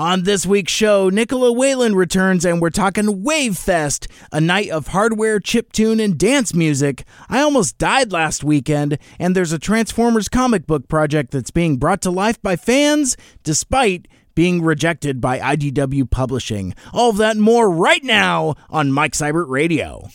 On this week's show, Nicola Whalen returns and we're talking Wave Fest, a night of hardware, chiptune, and dance music. I almost died last weekend, and there's a Transformers comic book project that's being brought to life by fans despite being rejected by IDW Publishing. All of that and more right now on Mike Seibert Radio.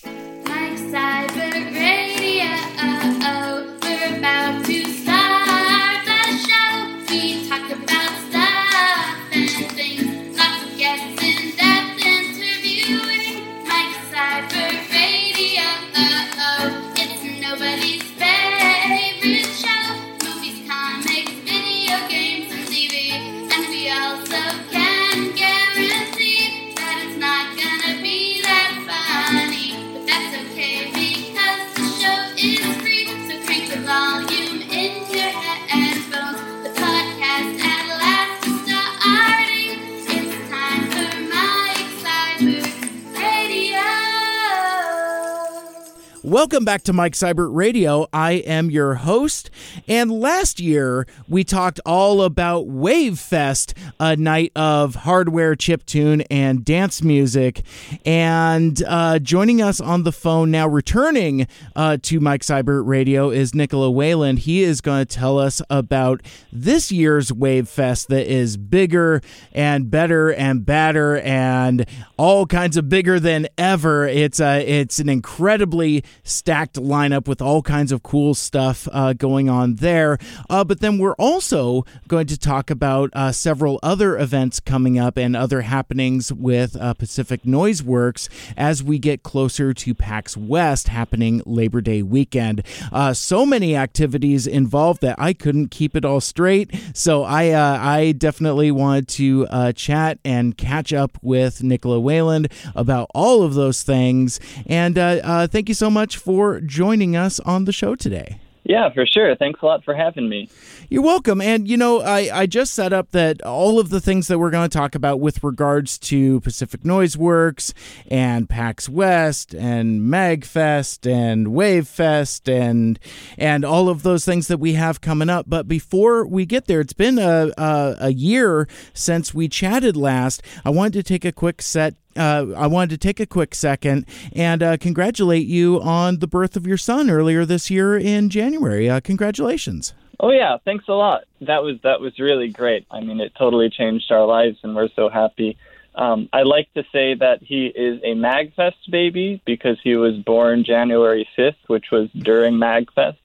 Welcome back to Mike Seibert Radio. I am your host. And last year, we talked all about Wave Fest, a night of hardware, chiptune, and dance music. And uh, joining us on the phone now, returning uh, to Mike Seibert Radio, is Nicola Wayland. He is going to tell us about this year's Wave Fest that is bigger and better and badder and all kinds of bigger than ever. It's a, it's an incredibly stacked lineup with all kinds of cool stuff uh, going on there. Uh, but then we're also going to talk about uh, several other events coming up and other happenings with uh, Pacific Noise Works as we get closer to PAX West happening Labor Day weekend. Uh, so many activities involved that I couldn't keep it all straight. So I uh, I definitely wanted to chat and catch up with Nicola Wayland about all of those things. And thank you so much for joining us on the show today. Yeah, for sure. Thanks a lot for having me. You're welcome. And, you know, I, I just set up that all of the things that we're going to talk about with regards to Pacific Noise Works and PAX West and MagFest and WaveFest and and all of those things that we have coming up. But before we get there, it's been a, a, a year since we chatted last. I wanted to take a quick set uh, I wanted to take a quick second and uh, congratulate you on the birth of your son earlier this year in January. Uh, congratulations. Oh yeah, thanks a lot. That was that was really great. I mean, it totally changed our lives, and we're so happy. Um, I like to say that he is a Magfest baby because he was born January fifth, which was during Magfest.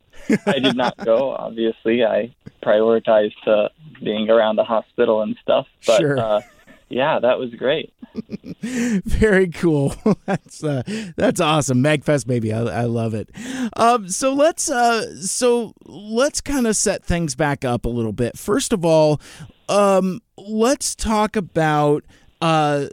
I did not go, obviously. I prioritized uh, being around the hospital and stuff. But Sure. uh, yeah, that was great. Very cool. that's uh, that's awesome. Magfest baby. I, I love it. Um, so let's uh, so let's kind of set things back up a little bit. First of all, um, let's talk about uh,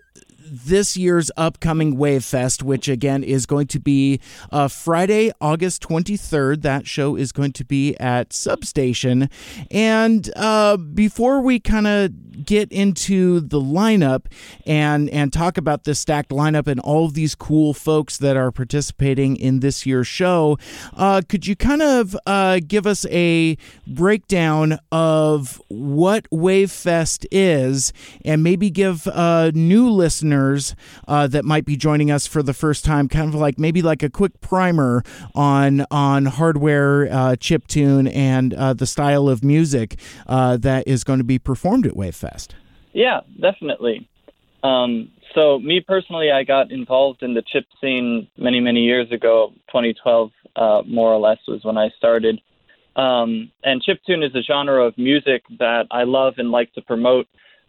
this year's upcoming Wave Fest, which again is going to be uh, Friday, August 23rd. That show is going to be at Substation. And uh, before we kind of get into the lineup and and talk about this stacked lineup and all of these cool folks that are participating in this year's show, uh, could you kind of uh, give us a breakdown of what Wave Fest is, and maybe give uh, new listeners uh, that might be joining us for the first time, kind of like maybe like a quick primer on on hardware, uh, chiptune, and uh, the style of music that is going to be performed at Wave Fest. Yeah, definitely. Um, so, me personally, I got involved in the chip scene many, many years ago. 2012, uh, more or less, was when I started. Um, and chiptune is a genre of music that I love and like to promote.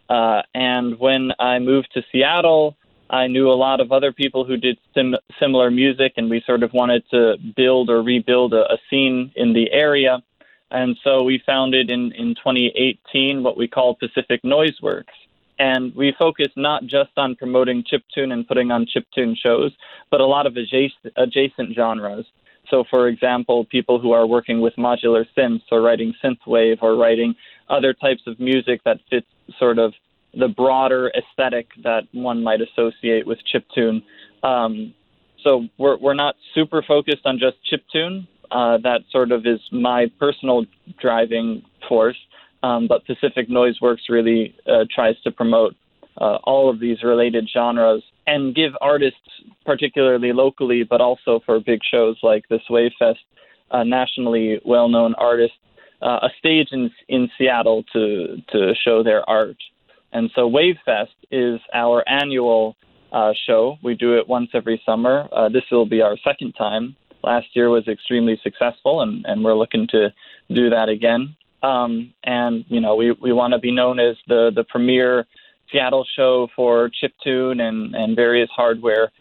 Uh, and when I moved to Seattle, I knew a lot of other people who did sim- similar music, and we sort of wanted to build or rebuild a, a scene in the area. And so we founded in, in 2018 what we call Pacific Noise Works. And we focus not just on promoting chiptune and putting on chiptune shows, but a lot of adjacent, adjacent genres. So, for example, people who are working with modular synths or writing synthwave or writing other types of music that fits sort of the broader aesthetic that one might associate with chiptune. Um, so we're we're not super focused on just chiptune. Uh, that sort of is my personal driving force. Um, but Pacific Noise Works really uh, tries to promote uh, all of these related genres and give artists, particularly locally, but also for big shows like this Wavefest, uh, nationally well-known artists, uh, a stage in in Seattle to to show their art. And so Wavefest is our annual uh, show. We do it once every summer. Uh, this will be our second time. Last year was extremely successful, and, and we're looking to do that again. Um, and you know, we, we want to be known as the the premier Seattle show for chiptune and and various hardware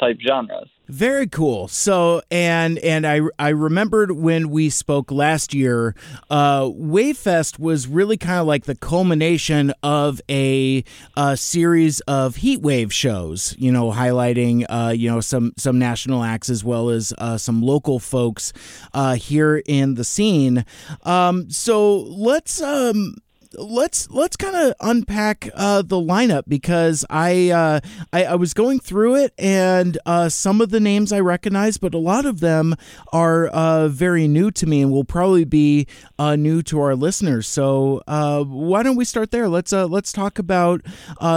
type genres. Very cool. So, and and I I remembered when we spoke last year, uh, Wavefest was really kind of like the culmination of a, a series of heat wave shows. You know, highlighting uh, you know some some national acts as well as uh, some local folks uh, here in the scene. Um, so let's um let's let's kind of unpack uh, the lineup because I, uh, I, I was going through it and uh, some of the names I recognize, but a lot of them are uh, very new to me and will probably be uh, new to our listeners. So uh, why don't we start there? Let's let's talk about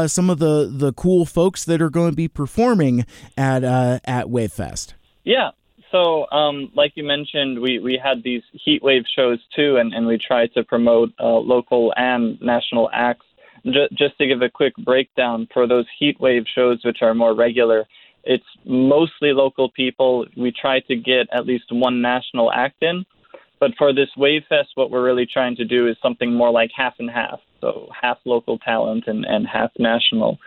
some of the the cool folks that are going to be performing at at Wavefest. Yeah, so, um, like you mentioned, we, we had these heat wave shows too, and, and we tried to promote uh, local and national acts. J- just to give a quick breakdown for those heat wave shows, which are more regular, it's mostly local people. We try to get at least one national act in. But for this Wave Fest, what we're really trying to do is something more like half and half. So half local talent and, and half national.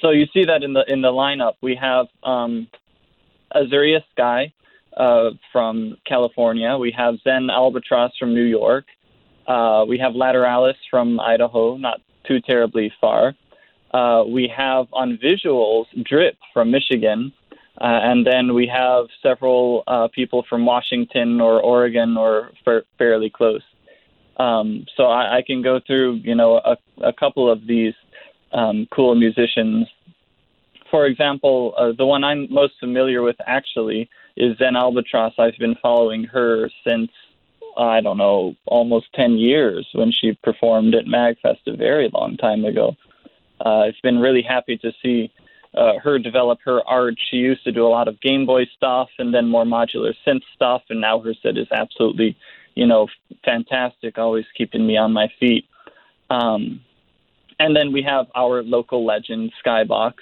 So you see that in the in the lineup. We have um, Azuria Sky, uh, from California. We have Zen Albatross from New York. Uh, we have Lateralis from Idaho, not too terribly far. Uh, we have on visuals Drip from Michigan. Uh, and then we have several uh, people from Washington or Oregon or f- fairly close. Um, so I, I, can go through, you know, a, a couple of these um, cool musicians. For example, uh, the one I'm most familiar with actually is Zen Albatross. I've been following her since I don't know almost ten years when she performed at Magfest a very long time ago. Uh, I've been really happy to see uh, her develop her art. She used to do a lot of Game Boy stuff and then more modular synth stuff, and now her set is absolutely, you know, fantastic. Always keeping me on my feet. Um, and then we have our local legend Skybox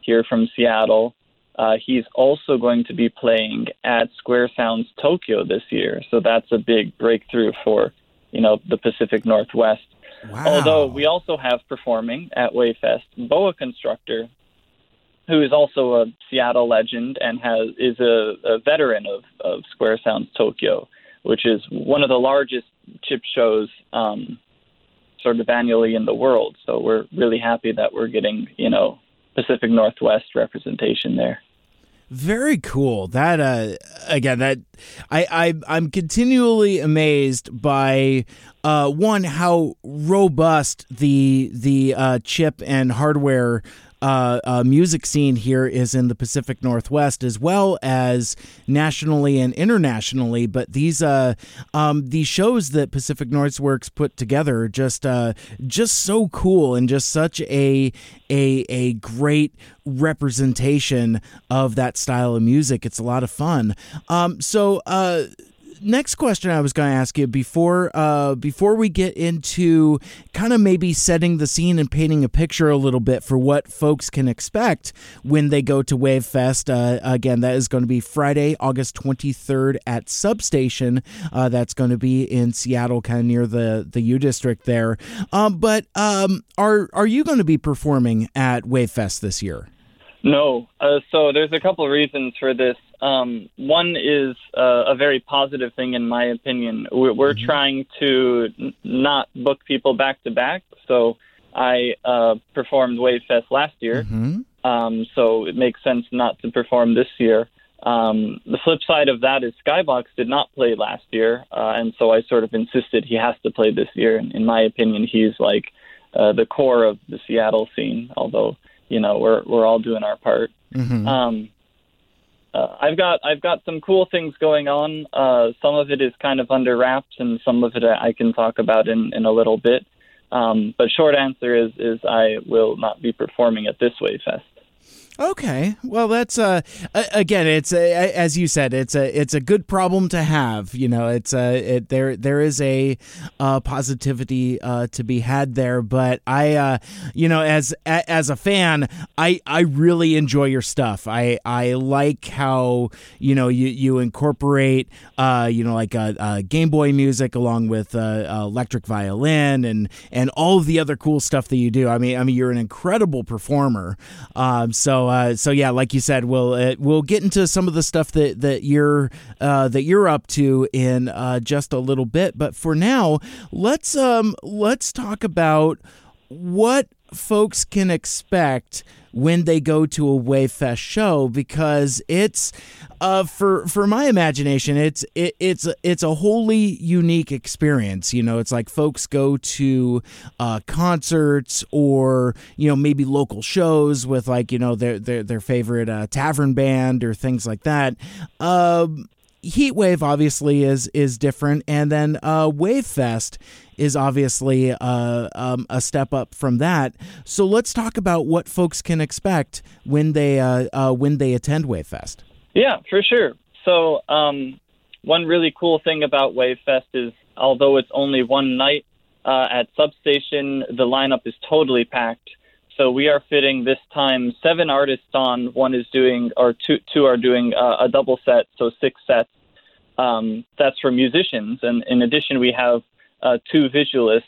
here from Seattle. Uh, he's also going to be playing at Square Sounds Tokyo this year, so that's a big breakthrough for you know the Pacific Northwest. Wow. Although we also have performing at Wavefest Boa Constructor, who is also a Seattle legend and has is a, a veteran of, of Square Sounds Tokyo, which is one of the largest chip shows um, sort of annually in the world. So we're really happy that we're getting you know Pacific Northwest representation there. Very cool. That uh again that I, I I'm continually amazed by uh one how robust the the uh chip and hardware uh, uh, music scene here is in the Pacific Northwest as well as nationally and internationally. But these uh, um, these shows that Pacific Northworks put together are just uh, just so cool and just such a a a great representation of that style of music. It's a lot of fun. Um, so uh, next question I was going to ask you before uh, before we get into kind of maybe setting the scene and painting a picture a little bit for what folks can expect when they go to Wave Fest. Uh, again, that is going to be Friday, August 23rd at Substation. Uh, that's going to be in Seattle, kind of near the the U District there. Um, but um, are are you going to be performing at Wave Fest this year? No. Uh, so there's a couple of reasons for this. Um, one is uh, a very positive thing, in my opinion. We're, we're mm-hmm. trying to n- not book people back to back. So I uh, performed Wavefest last year, mm-hmm. um, so it makes sense not to perform this year. Um, the flip side of that is Skybox did not play last year, uh, and so I sort of insisted he has to play this year. And in my opinion, he's like uh, the core of the Seattle scene. Although you know we're we're all doing our part. Mm-hmm. Um, uh, I've got I've got some cool things going on. Uh, some of it is kind of under wraps, and some of it I can talk about in, in a little bit. Um, but short answer is is I will not be performing at this Wave Fest. Okay, well, that's uh, again, it's a, as you said, it's a it's a good problem to have. You know, it's a it, there there is a uh, positivity uh, to be had there. But I, uh, you know, as as a fan, I I really enjoy your stuff. I I like how you know you you incorporate uh, you know like uh, uh, Game Boy music along with uh, electric violin and and all of the other cool stuff that you do. I mean, I mean, you're an incredible performer. Um, so uh, so yeah, like you said, we'll uh, we'll get into some of the stuff that that you're uh, that you're up to in uh, just a little bit. But for now, let's um let's talk about what folks can expect when they go to a Wavefest show because it's uh, for for my imagination it's it, it's it's a wholly unique experience. You know it's like folks go to uh, concerts or you know maybe local shows with like you know their their, their favorite uh, tavern band or things like that. Um, Heat Wave obviously is is different, and then uh, Wave Fest is obviously uh, um, a step up from that. So let's talk about what folks can expect when they uh, uh, when they attend Wave Fest. Yeah, for sure. So um, one really cool thing about Wave Fest is although it's only one night uh, at Substation, the lineup is totally packed. So we are fitting this time seven artists on. One is doing, or two, two are doing a double set, so six sets. Um, that's for musicians, and in addition, we have uh, two visualists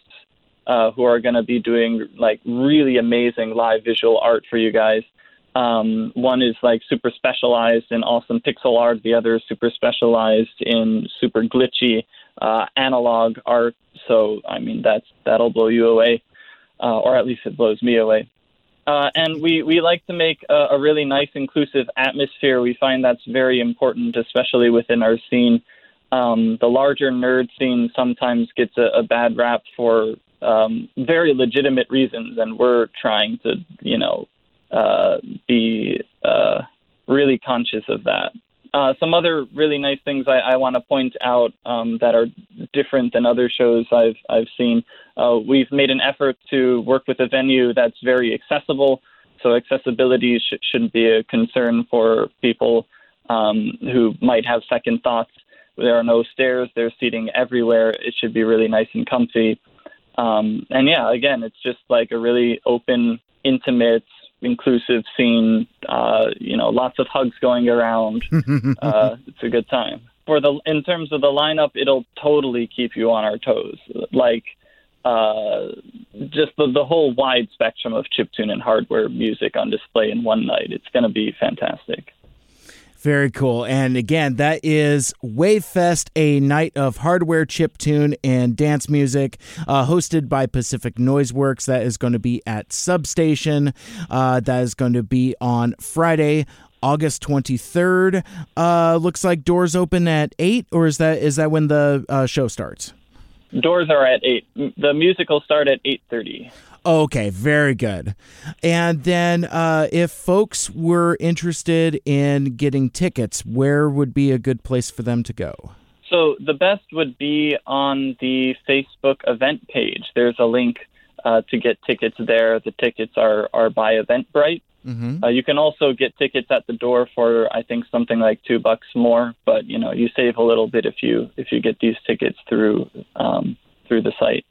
uh, who are going to be doing like really amazing live visual art for you guys. Um, one is like super specialized in awesome pixel art. The other is super specialized in super glitchy uh, analog art. So I mean that's that'll blow you away, uh, or at least it blows me away. Uh, and we, we like to make a, a, really nice, inclusive atmosphere. We find that's very important, especially within our scene. Um, the larger nerd scene sometimes gets a, a bad rap for um, very legitimate reasons, and we're trying to, you know, uh, be uh, really conscious of that. Uh, some other really nice things I, I want to point out um, that are different than other shows I've I've seen. Uh, we've made an effort to work with a venue that's very accessible, so accessibility sh- shouldn't be a concern for people um, who might have second thoughts. There are no stairs. There's seating everywhere. It should be really nice and comfy. Um, and yeah, again, it's just like a really open, intimate, inclusive scene. Uh, you know, lots of hugs going around. uh, it's a good time. For the in terms of the lineup, it'll totally keep you on our toes. Like uh, just the, the whole wide spectrum of chiptune and hardware music on display in one night. It's going to be fantastic. Very cool. And again, that is Wavefest, a night of hardware, chip tune, and dance music, uh, hosted by Pacific Noiseworks. That is going to be at Substation. Uh, that is going to be on Friday, August 23rd. Uh, looks like doors open at 8, or is that is that when the uh, show starts? Doors are at 8. The music will start at 8.30. Okay, very good. And then, uh, if folks were interested in getting tickets, where would be a good place for them to go? So, the best would be on the Facebook event page. There's a link uh, to get tickets there. The tickets are, are by Eventbrite. Mm-hmm. Uh, you can also get tickets at the door for I think something like two bucks more, but you know you save a little bit if you if you get these tickets through um, through the site.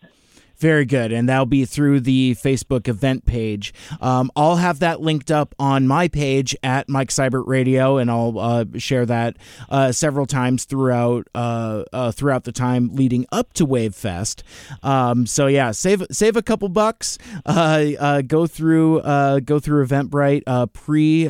Very good. And that'll be through the Facebook event page. Um, I'll have that linked up on my page at Mike Seibert Radio, and I'll uh, share that uh, several times throughout uh, uh throughout the time leading up to Wave Fest. Um, so yeah, save save a couple bucks. Uh, uh, go through go through Eventbrite pre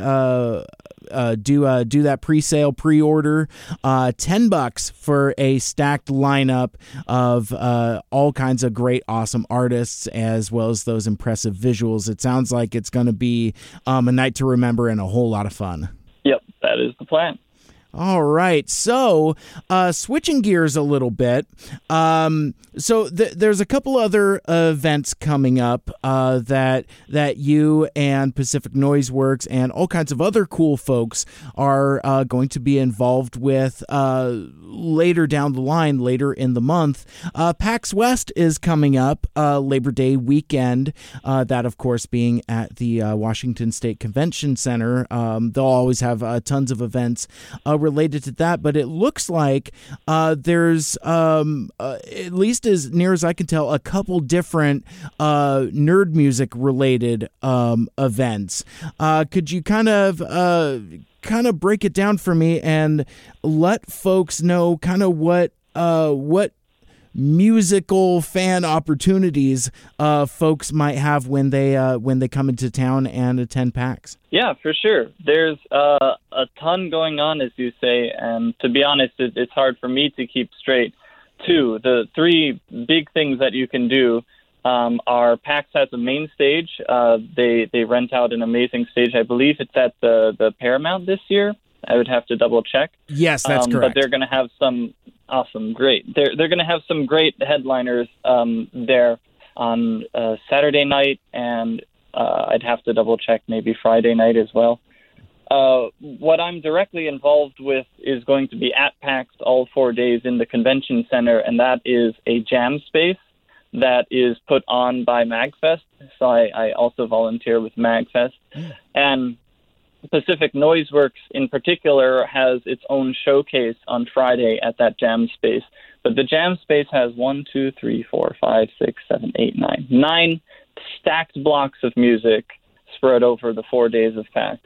uh, do uh, do that pre-sale pre-order. Uh, Ten bucks for a stacked lineup of uh, all kinds of great, awesome artists, as well as those impressive visuals. It sounds like it's going to be um, a night to remember and a whole lot of fun. Yep, that is the plan. All right. So, uh, switching gears a little bit. Um, so th- there's a couple other events coming up uh, that that you and Pacific Noise Works and all kinds of other cool folks are uh, going to be involved with uh, later down the line, later in the month. Uh, PAX West is coming up Labor Day weekend. that, of course, being at the Washington State Convention Center. Um, they'll always have tons of events related to that, but it looks like uh, there's, um, uh, at least as near as I can tell, a couple different uh, nerd music related um, events. Could you kind of kind of break it down for me and let folks know kind of what uh, what musical fan opportunities uh, folks might have when they uh, when they come into town and attend PAX. Yeah, for sure. There's uh, a ton going on, as you say, and to be honest, it, it's hard for me to keep straight. Too, the three big things that you can do um, are PAX has a main stage. Uh, they they rent out an amazing stage. I believe it's at the the Paramount this year. I would have to double check. Yes, that's um, correct. But they're going to have some awesome, great. They're they're going to have some great headliners um, there on uh, Saturday night, and uh, I'd have to double check maybe Friday night as well. Uh, what I'm directly involved with is going to be at PAX all four days in the convention center, and that is a jam space that is put on by MagFest. So I, I also volunteer with MagFest, and Pacific Noise Works in particular has its own showcase on Friday at that jam space. But the jam space has one, two, three, four, five, six, seven, eight, nine, nine stacked blocks of music spread over the four days of PAX.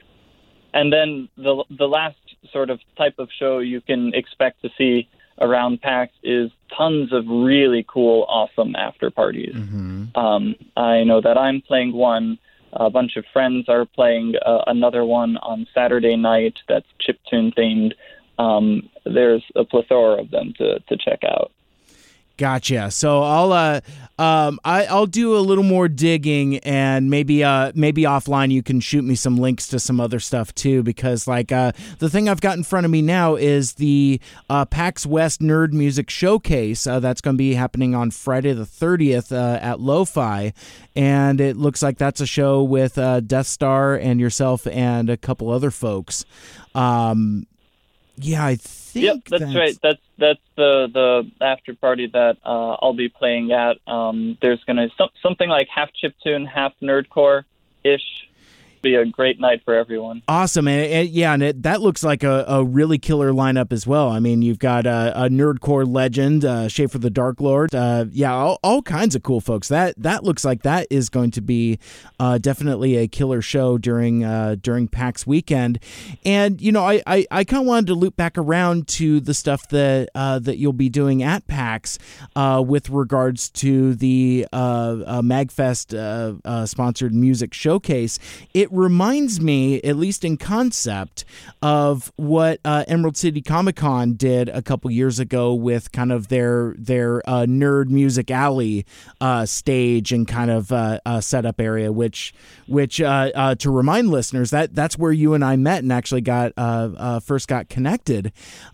And then the the last sort of type of show you can expect to see around PAX is tons of really cool, awesome after parties. Mm-hmm. Um, I know that I'm playing one a bunch of friends are playing uh, another one on Saturday night that's chiptune themed. Um, there's a plethora of them to, to check out. Gotcha. So I'll uh um I I'll do a little more digging and maybe uh maybe offline you can shoot me some links to some other stuff too because like uh the thing I've got in front of me now is the uh PAX West Nerd Music Showcase uh, that's going to be happening on Friday the 30th uh, at Lo-Fi and it looks like that's a show with uh Death Star and yourself and a couple other folks. Um yeah, I think Yep, that's, that's right. That's that's the the after party that uh, I'll be playing at. Um, there's gonna some, something like half chiptune, half nerdcore ish be a great night for everyone. Awesome, and, and yeah, and it, that looks like a, a really killer lineup as well. I mean, you've got a, a nerdcore legend, uh, Schaffer the Darklord, uh, yeah, all, all, kinds of cool folks. That that looks like that is going to be uh, definitely a killer show during uh, during PAX weekend. And you know, I I, I kind of wanted to loop back around to the stuff that uh, that you'll be doing at PAX uh, with regards to the Magfest sponsored music showcase. It reminds me, at least in concept, of what uh, Emerald City Comic Con did a couple years ago with kind of their their uh, nerd music alley uh, stage and kind of uh, uh, setup area. Which which uh, to remind listeners that that's where you and I met and actually got first got connected.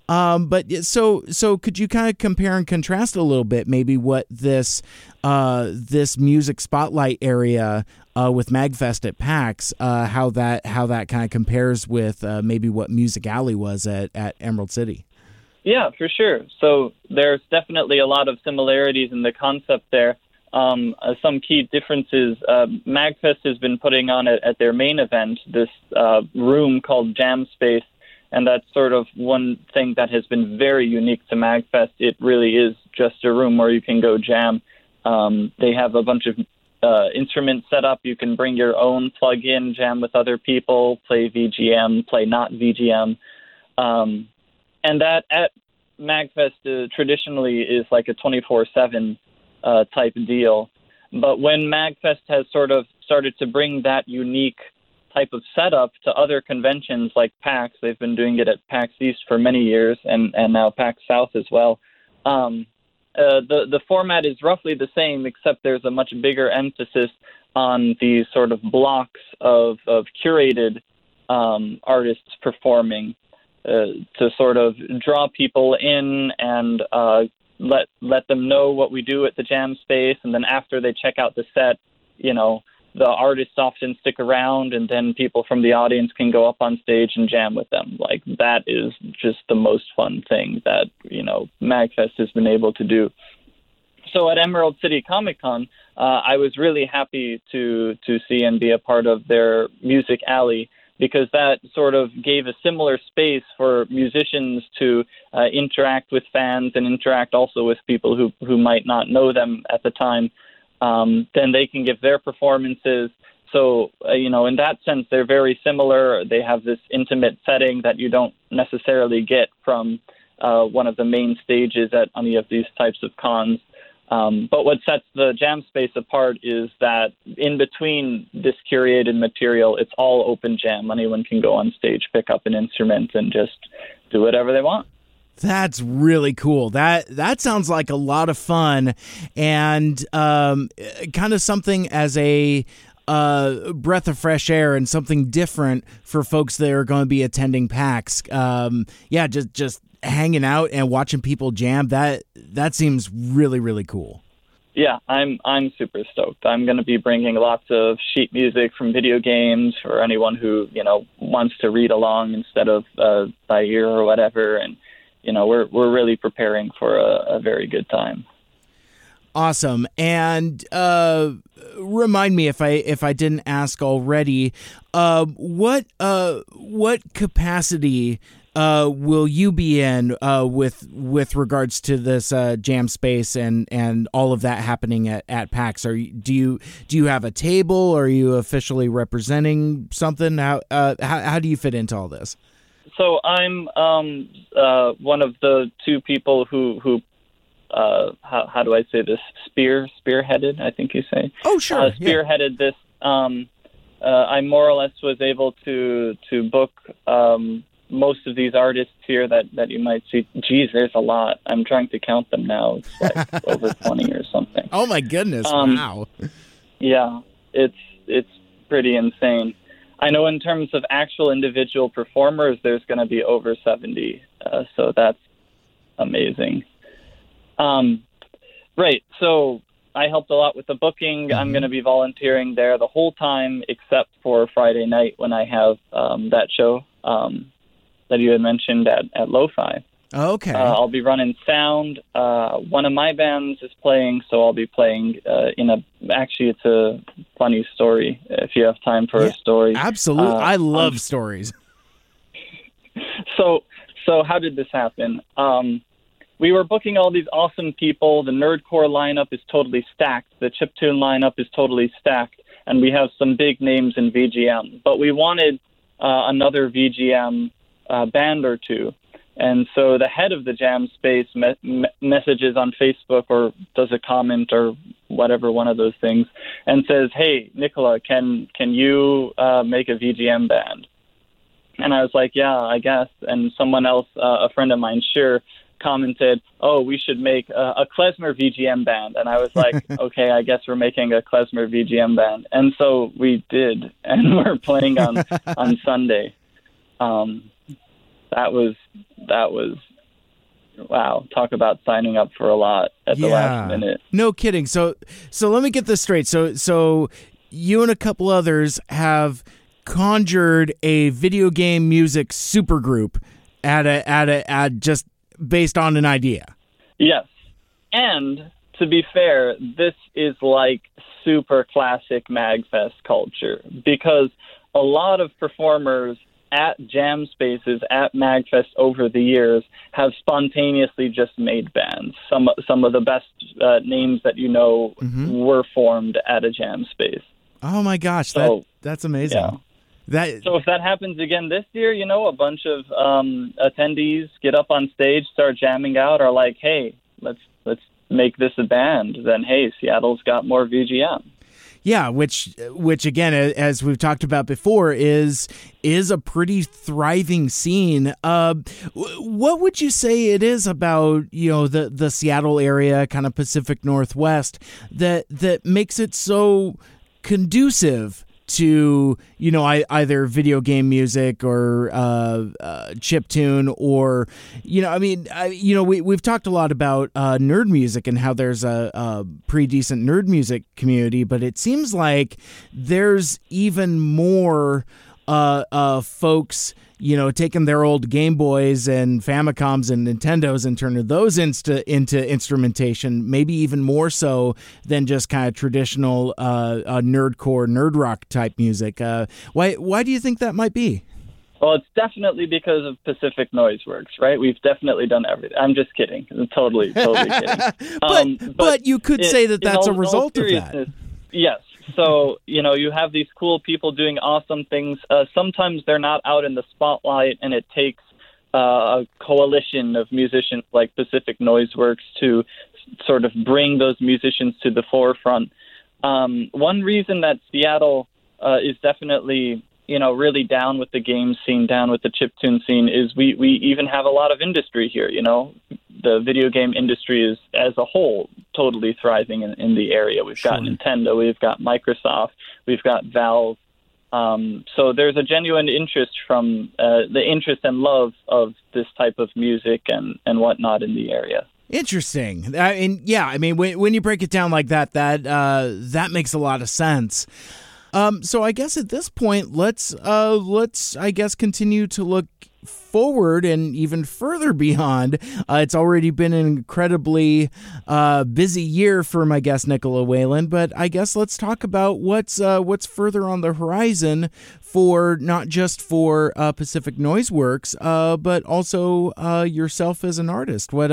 Um, but so so could you kind of compare and contrast a little bit, maybe what this this music spotlight area uh, with Magfest at PAX, uh, how that how that kind of compares with uh, maybe what Music Alley was at, at Emerald City. Yeah, for sure. So there's definitely a lot of similarities in the concept there. Um, uh, some key differences. Uh, Magfest has been putting on at, at their main event this uh, room called Jam Space, and that's sort of one thing that has been very unique to Magfest. It really is just a room where you can go jam. Um, they have a bunch of uh, instrument setup. You can bring your own plug-in, jam with other people, play VGM, play not VGM, um, and that at Magfest uh, traditionally is like a 24/7 uh, type deal. But when Magfest has sort of started to bring that unique type of setup to other conventions like PAX, they've been doing it at PAX East for many years, and and now PAX South as well. Um, uh, the the format is roughly the same, except there's a much bigger emphasis on these sort of blocks of of curated um, artists performing. uh, to sort of draw people in and uh, let let them know what we do at the jam space, and then after they check out the set, you know, the artists often stick around, and then people from the audience can go up on stage and jam with them. Like that is just the most fun thing that you know Magfest has been able to do. So at Emerald City Comic Con, uh, I was really happy to to see and be a part of their music alley because that sort of gave a similar space for musicians to uh, interact with fans and interact also with people who who might not know them at the time. Um, then they can give their performances. So uh, you know, in that sense, they're very similar. They have this intimate setting that you don't necessarily get from uh, one of the main stages at any of these types of cons. Um, but what sets the jam space apart is that in between this curated material, it's all open jam. Anyone can go on stage, pick up an instrument, and just do whatever they want. That's really cool. That that sounds like a lot of fun, and um, kind of something as a uh, breath of fresh air and something different for folks that are going to be attending PAX. Um, yeah, just just hanging out and watching people jam that that seems really really cool. Yeah, I'm I'm super stoked. I'm going to be bringing lots of sheet music from video games for anyone who you know wants to read along instead of uh, by ear or whatever. And you know we're we're really preparing for a, a very good time. Awesome. And uh, remind me if I if I didn't ask already, uh, what uh, what capacity uh, will you be in uh, with with regards to this uh, jam space and, and all of that happening at, at PAX? Are you, do you do you have a table? Are you officially representing something? How how, how do you fit into all this? So I'm um, uh, one of the two people who who uh, how, how do I say this spear spearheaded I think you say Oh sure, uh, spearheaded this. Um, uh, I more or less was able to to book um, most of these artists here that that you might see. Geez, there's a lot. I'm trying to count them now. It's like over 20 or something. Oh my goodness! Um, wow. Yeah, it's it's pretty insane. I know in terms of actual individual performers, there's going to be over 70. Uh, so that's amazing. Um, right. So I helped a lot with the booking. Mm-hmm. I'm going to be volunteering there the whole time, except for Friday night when I have um, that show um, that you had mentioned at, at Lo-Fi. Okay. Uh, I'll be running sound. Uh, one of my bands is playing, so I'll be playing uh, in a. Actually, it's a funny story. If you have time for Yeah, a story, Absolutely. uh, I love um, stories. so so how did this happen? Um, we were booking all these awesome people. The Nerdcore lineup is totally stacked. The chiptune lineup is totally stacked, and we have some big names in VGM. But we wanted uh, another VGM uh, band or two. And so the head of the Jam Space me- me- messages on Facebook or does a comment or whatever one of those things, and says, "Hey, Nicola, can can you uh, make a VGM band?" And I was like, "Yeah, I guess." And someone else, uh, a friend of mine, sure, commented, "Oh, we should make a, a klezmer VGM band." And I was like, "Okay, I guess we're making a klezmer VGM band." And so we did, and we're playing on on Sunday. Um, that was that was wow. Talk about signing up for a lot at the last minute. No kidding. So so let me get this straight. So so you and a couple others have conjured a video game music supergroup at a at a at just based on an idea. Yes. And to be fair, this is like super classic MagFest culture because a lot of performers at jam spaces at MagFest over the years have spontaneously just made bands. Some some of the best uh, names that you know were formed at a jam space. Oh my gosh, that that's amazing. yeah. That So if that happens again this year, you know, a bunch of um, attendees get up on stage, start jamming out, are like, "Hey, let's let's make this a band." Then, hey, Seattle's got more VGM. Yeah, which which again, as we've talked about before, is is a pretty thriving scene. Uh, what would you say it is about you know the the Seattle area, kind of Pacific Northwest, that that makes it so conducive to you know I, either video game music or uh, uh, chip tune or you know I mean I, you know we we've talked a lot about uh, nerd music and how there's a, a pretty decent nerd music community, but it seems like there's even more uh, uh, folks you know, taking their old Game Boys and Famicoms and Nintendos and turning those into into instrumentation, maybe even more so than just kind of traditional uh, uh, nerdcore, nerd rock type music. Uh, why why do you think that might be? Well, it's definitely because of Pacific Noise Works, right? We've definitely done everything. I'm just kidding. I'm totally, totally kidding. but, um, but, but you could say that that's a result of that. Yes, so you know you have these cool people doing awesome things. Uh, sometimes they're not out in the spotlight, and it takes uh, a coalition of musicians like Pacific Noise Works to sort of bring those musicians to the forefront. Um, one reason that Seattle uh, is definitely you know really down with the game scene, down with the chip tune scene, is we we even have a lot of industry here. You know, the video game industry is as a whole totally thriving in, in the area. We've got Nintendo, we've got Microsoft, we've got Valve. Um, so there's a genuine interest from uh, the interest and love of this type of music and, and whatnot in the area. Interesting. I mean, yeah. I mean, when, when you break it down like that, that uh, that makes a lot of sense. Um, so I guess at this point, let's uh, let's I guess continue to look forward and even further beyond. Uh, it's already been an incredibly uh, busy year for my guest Nicola Whalen, but I guess let's talk about what's uh, what's further on the horizon for not just for uh, Pacific Noise Works, uh, but also uh, yourself as an artist. What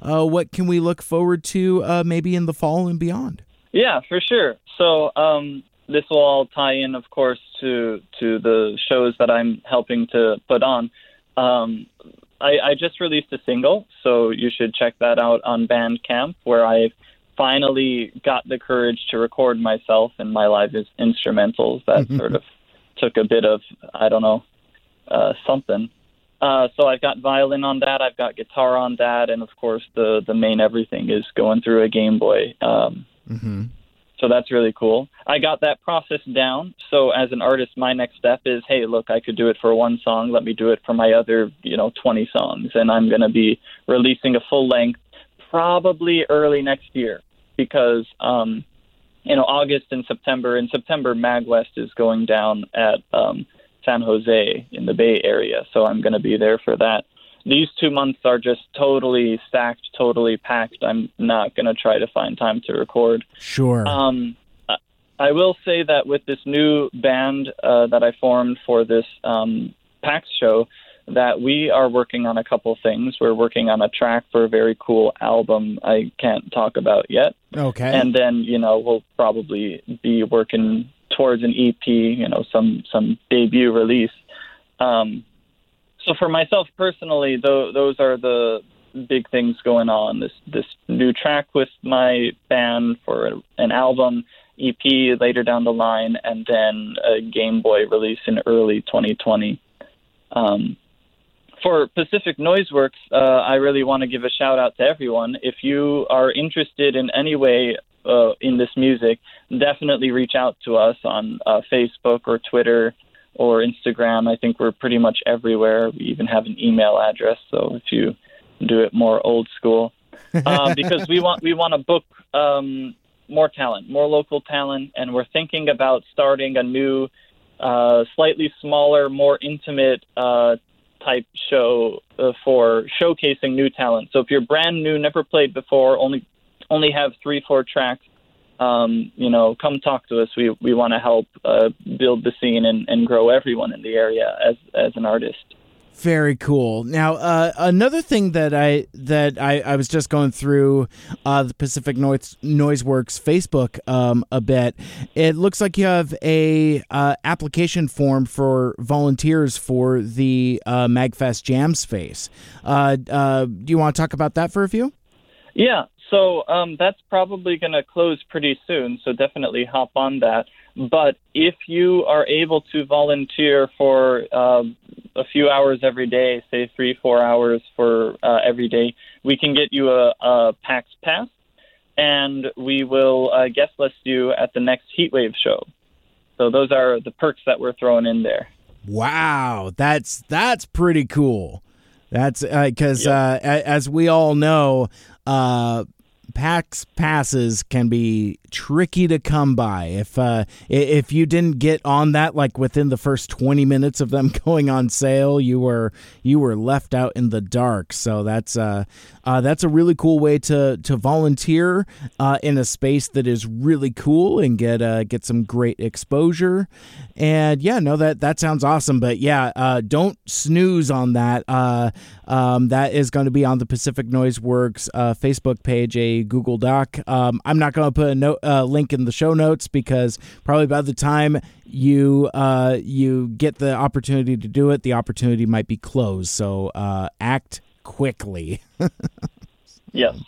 what can we look forward to maybe in the fall and beyond? Yeah, for sure. So um, this will all tie in, of course, to to the shows that I'm helping to put on. Um, I, I just released a single, so you should check that out on Bandcamp, where I finally got the courage to record myself and my live instrumentals. That sort of took a bit of I don't know uh, something. Uh, so I've got violin on that, I've got guitar on that, and of course the the main everything is going through a Game Boy. Um, mm-hmm. So that's really cool. I got that process down. So as an artist, my next step is, hey, look, I could do it for one song. Let me do it for my other, you know, 20 songs. And I'm going to be releasing a full length probably early next year because, um, you know, August and September. In September, MagWest is going down at um, San Jose in the Bay Area. So I'm going to be there for that these two months are just totally stacked, totally packed. I'm not going to try to find time to record. Sure. Um, I will say that with this new band uh, that I formed for this um, PAX show, that we are working on a couple things. We're working on a track for a very cool album I can't talk about yet. Okay. And then, you know, we'll probably be working towards an EP, you know, some some debut release. Um, so for myself personally, though, those are the big things going on. This this new track with my band for an album, EP later down the line, and then a Game Boy release in early 2020. Um, for Pacific Noiseworks, uh, I really want to give a shout out to everyone. If you are interested in any way uh, in this music, definitely reach out to us on uh, Facebook or Twitter or Instagram. I think we're pretty much everywhere. We even have an email address, so if you do it more old school, um, because we want we want to book um, more talent, more local talent, and we're thinking about starting a new, uh, slightly smaller, more intimate uh, type show uh, for showcasing new talent. So if you're brand new, never played before, only only have three four tracks um, you know, come talk to us. We we want to help uh, build the scene and, and grow everyone in the area as as an artist. Very cool. Now, uh, another thing that I that I, I was just going through uh, the Pacific Noise Noiseworks Facebook um, a bit. It looks like you have a uh, application form for volunteers for the uh, Magfest Jam Space. Uh, uh, do you want to talk about that for a few? Yeah. So um, that's probably going to close pretty soon. So definitely hop on that. But if you are able to volunteer for uh, a few hours every day, say three, four hours for uh, every day, we can get you a, a PAX pass, and we will uh, guest list you at the next Heatwave show. So those are the perks that we're throwing in there. Wow, that's that's pretty cool. That's because uh, uh, as we all know, uh, PAX passes can be tricky to come by. If uh, if you didn't get on that like within the first twenty minutes of them going on sale, you were you were left out in the dark. So that's uh, uh that's a really cool way to to volunteer uh, in a space that is really cool and get uh, get some great exposure. And yeah, no that that sounds awesome. But yeah, uh, don't snooze on that. Uh, um, that is going to be on the Pacific Noise Works uh, Facebook page, a Google Doc. Um, I'm not going to put a note, uh, link in the show notes because probably by the time you uh, you get the opportunity to do it, the opportunity might be closed. So uh, act quickly. yes.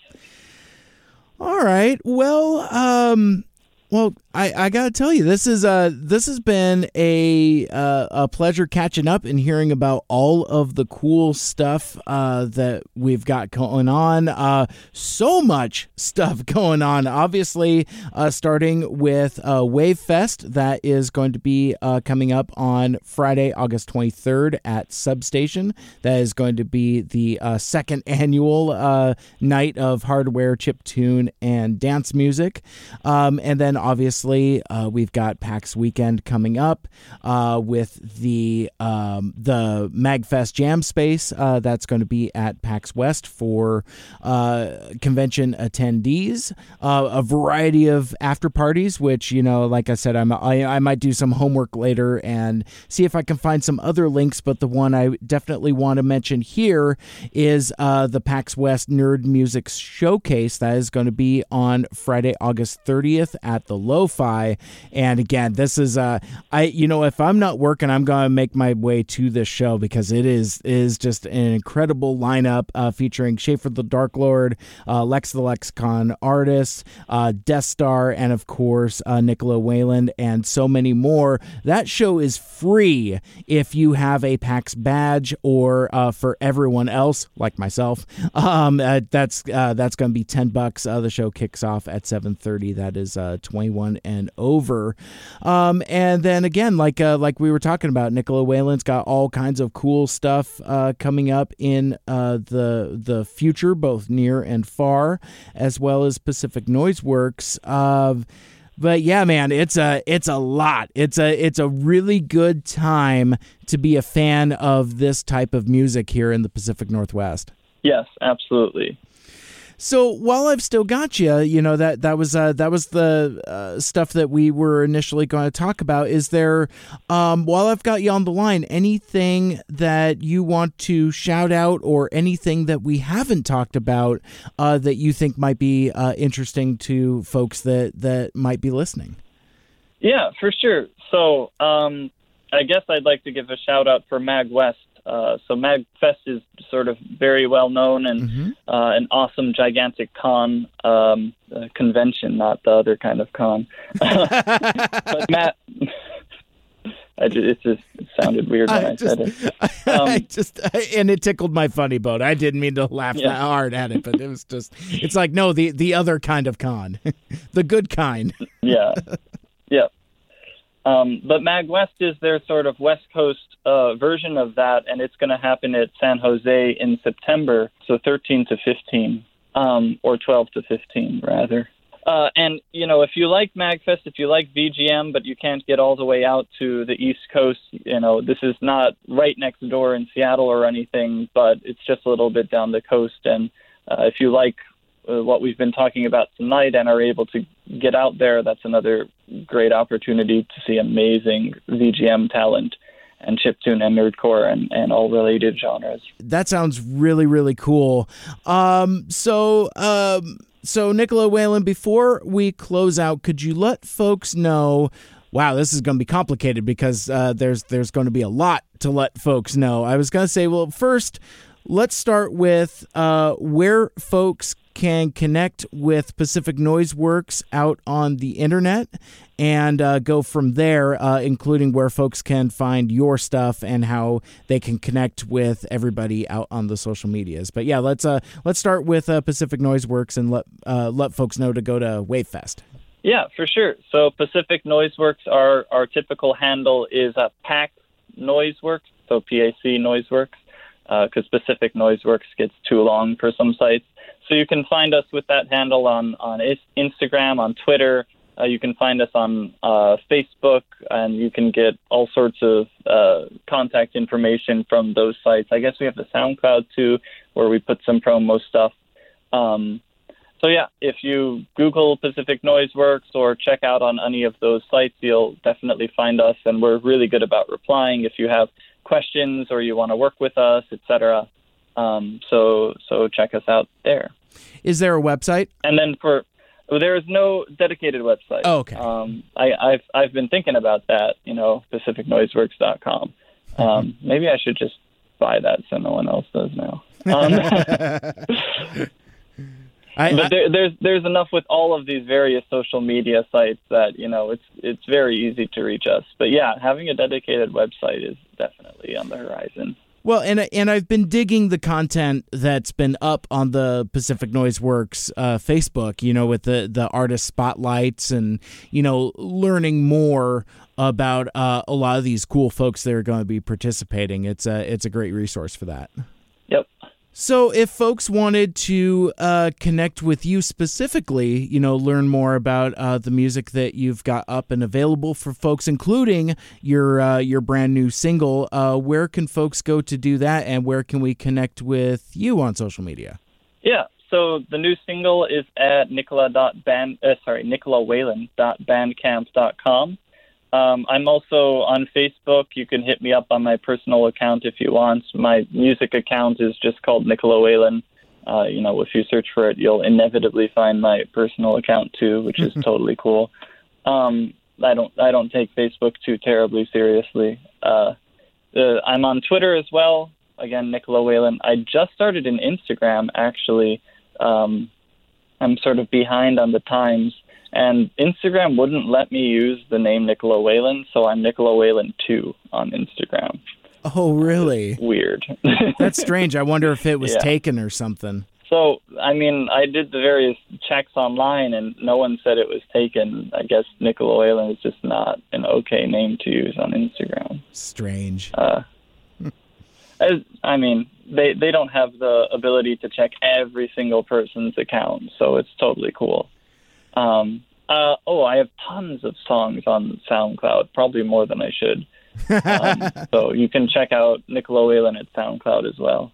All right. Well, um, well, I, I gotta tell you, this is uh this has been a uh, a pleasure catching up and hearing about all of the cool stuff uh, that we've got going on. Uh, so much stuff going on. Obviously, uh, starting with uh, Wavefest that is going to be uh, coming up on Friday, August twenty third at Substation. That is going to be the second annual uh, night of hardware, chip tune, and dance music. Um, and then obviously uh, we've got PAX weekend coming up uh, with the um, the Magfest Jam Space uh, that's going to be at PAX West for uh, convention attendees. Uh, a variety of after parties, which you know, like I said, I'm, I I might do some homework later and see if I can find some other links. But the one I definitely want to mention here is uh, the PAX West Nerd Music Showcase that is going to be on Friday, August 30th at the lo-fi. And again, this is uh I you know if I'm not working, I'm to make my way to this show because it is is just an incredible lineup uh, featuring Schaffer the Darklord, uh, Lex the Lexicon artist, uh, Death Star, and of course uh, Nicola Whalen, and so many more. That show is free if you have a PAX badge, or uh, for everyone else like myself, um, uh, that's uh, that's going to be ten bucks. Uh, the show kicks off at seven thirty. That is uh, twenty one and over. Um, and then again, like uh, like we were talking about, Nicola Whalen's got all kinds of cool stuff uh, coming up in uh, the the future, both near and far, as well as Pacific Noise Works. But yeah, man, it's a it's a lot. It's a it's a really good time to be a fan of this type of music here in the Pacific Northwest. Yes, absolutely. So while I've still got you, you know that that was uh, that was the uh, stuff that we were initially going to talk about. Is there, um, while I've got you on the line, anything that you want to shout out, or anything that we haven't talked about uh, that you think might be uh, interesting to folks that that might be listening? Yeah, for sure. So um, I guess I'd like to give a shout out for MagWest uh, so MagFest is sort of very well known and mm-hmm. uh, an awesome, gigantic con um, uh, convention, not the other kind of con. but Matt, I just, it just sounded weird when I, I just, said it. Um, I just and it tickled my funny bone. I didn't mean to laugh yeah. that hard at it, but it was just it's like no, the the other kind of con, the good kind. yeah, yeah. Um, but MagWest is their sort of West Coast uh, version of that, and it's going to happen at San Jose in September, so 13 to 15, um, or 12 to 15, rather. Uh, and, you know, if you like MagFest, if you like VGM, but you can't get all the way out to the East Coast, you know, this is not right next door in Seattle or anything, but it's just a little bit down the coast. And uh, if you like uh, what we've been talking about tonight and are able to get out there, that's another great opportunity to see amazing VGM talent and chiptune and nerdcore and, and all related genres. That sounds really really cool. Um, so um, so Nicola Whalen, before we close out, could you let folks know? Wow, this is going to be complicated because uh, there's there's going to be a lot to let folks know. I was going to say, well, first, let's start with uh, where folks can connect with Pacific Noise Works out on the internet and uh, go from there, uh, including where folks can find your stuff and how they can connect with everybody out on the social medias. But yeah, let's uh, let's start with uh, Pacific Noise Works and let uh, let folks know to go to Wavefest. Yeah, for sure. So Pacific Noiseworks, our our typical handle is a PAC Noiseworks, so PAC Noise Works, because Pacific Noise Works gets too long for some sites. So you can find us with that handle on on Instagram, on Twitter. Uh, you can find us on uh, Facebook, and you can get all sorts of uh, contact information from those sites. I guess we have the SoundCloud too, where we put some promo stuff. Um, so yeah, if you Google Pacific Noise Works or check out on any of those sites, you'll definitely find us, and we're really good about replying if you have questions or you want to work with us, etc. Um, so so check us out there. Is there a website? And then for well, there is no dedicated website. Oh, okay. Um, I, I've I've been thinking about that. You know, PacificNoiseworks.com. Um, maybe I should just buy that so no one else does now. Um, I, but there, there's there's enough with all of these various social media sites that you know it's it's very easy to reach us. But yeah, having a dedicated website is definitely on the horizon. Well, and and I've been digging the content that's been up on the Pacific Noise Works uh, Facebook. You know, with the the artist spotlights and you know learning more about uh, a lot of these cool folks that are going to be participating. It's a it's a great resource for that. So, if folks wanted to uh, connect with you specifically, you know, learn more about uh, the music that you've got up and available for folks, including your uh, your brand new single, uh, where can folks go to do that, and where can we connect with you on social media? Yeah. So the new single is at nicola.band, uh, sorry, nicolawhalen.bandcamp.com. Um, I'm also on Facebook. You can hit me up on my personal account if you want. My music account is just called Nicola Whalen. Uh, you know, if you search for it, you'll inevitably find my personal account too, which is totally cool. Um, I don't I don't take Facebook too terribly seriously. Uh, uh, I'm on Twitter as well. Again, Nicola Whalen. I just started an Instagram actually. Um, I'm sort of behind on the times, and Instagram wouldn't let me use the name Nicola Whalen, so I'm Nicola Whalen two on Instagram. Oh, really? Weird. That's strange. I wonder if it was Yeah. taken or something. so, I mean, I did the various checks online, and no one said it was taken. I guess Nicola Whalen is just not an okay name to use on Instagram. Strange. Uh, as, I mean, they they don't have the ability to check every single person's account, so it's totally cool. Um, uh, oh, I have tons of songs on SoundCloud, probably more than I should. Um, so you can check out Nicola Whalen at SoundCloud as well.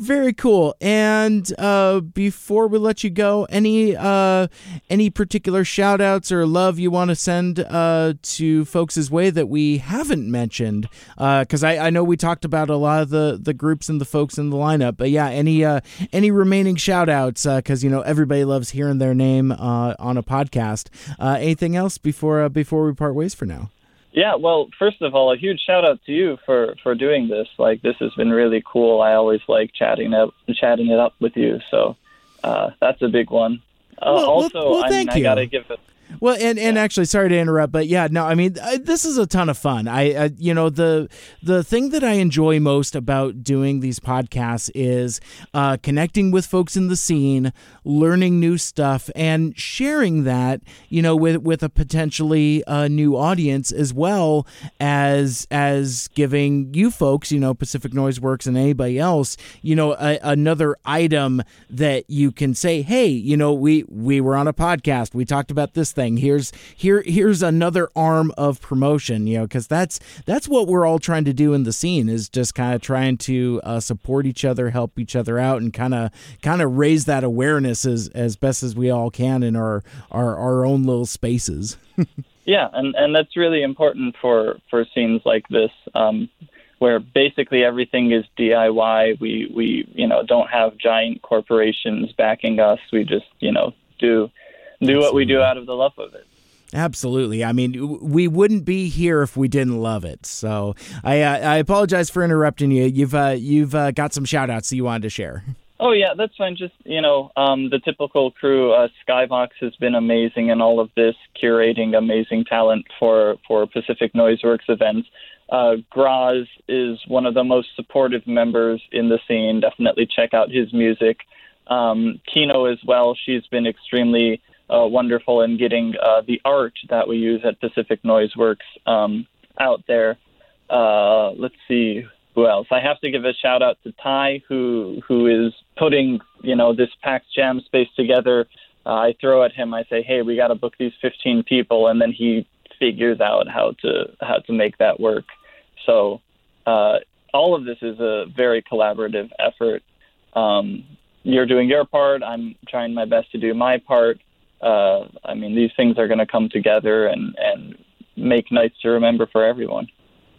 Very cool. And uh, before we let you go, any uh, any particular shout outs or love you want to send uh, to folks' way that we haven't mentioned? Because I, I know we talked about a lot of the, the groups and the folks in the lineup. But yeah, any uh, any remaining shout outs? Because, you know, everybody loves hearing their name uh, on a podcast. Uh, anything else before, uh, before we part ways for now? Yeah, well, first of all, a huge shout out to you for for doing this. Like, this has been really cool. I always like chatting up, chatting it up with you. So uh, that's a big one. Uh, Well, well, also, well, I thank mean. I gotta give it. Well, and, and actually, sorry to interrupt, but yeah, no, I mean, I, this is a ton of fun. I, I, you know, the the thing that I enjoy most about doing these podcasts is uh, connecting with folks in the scene, learning new stuff, and sharing that, you know, with with a potentially uh, new audience as well as as giving you folks, you know, Pacific Noise Works and anybody else, you know, a, another item that you can say, hey, you know, we we were on a podcast, we talked about this thing. Here's here here's another arm of promotion, you know, because that's that's what we're all trying to do in the scene is just kind of trying to uh, support each other, help each other out, and kind of kind of raise that awareness as as best as we all can in our our our own little spaces. Yeah, and and that's really important for for scenes like this, um, where basically everything is DIY. We we you know don't have giant corporations backing us. We just you know do do what we do out of the love of it. Absolutely. I mean, we wouldn't be here if we didn't love it. So I uh, I apologize for interrupting you. You've uh, you've uh, got some shout outs that you wanted to share. Oh yeah, that's fine. Just you know, um, the typical crew. Uh, Skybox has been amazing in all of this, curating amazing talent for for Pacific Noise Works events. Uh, Graz is one of the most supportive members in the scene. Definitely check out his music. Um, Kino as well. She's been extremely uh, wonderful in getting uh, the art that we use at Pacific Noise Works um, out there. Uh, let's see who else. I have to give a shout out to Ty, who who is putting you know this PAX Jam space together. Uh, I throw at him. I say, "Hey, we got to book these 15 people," and then he figures out how to how to make that work. So uh, all of this is a very collaborative effort. Um, you're doing your part. I'm trying my best to do my part. Uh, I mean, these things are going to come together and and make nights to remember for everyone.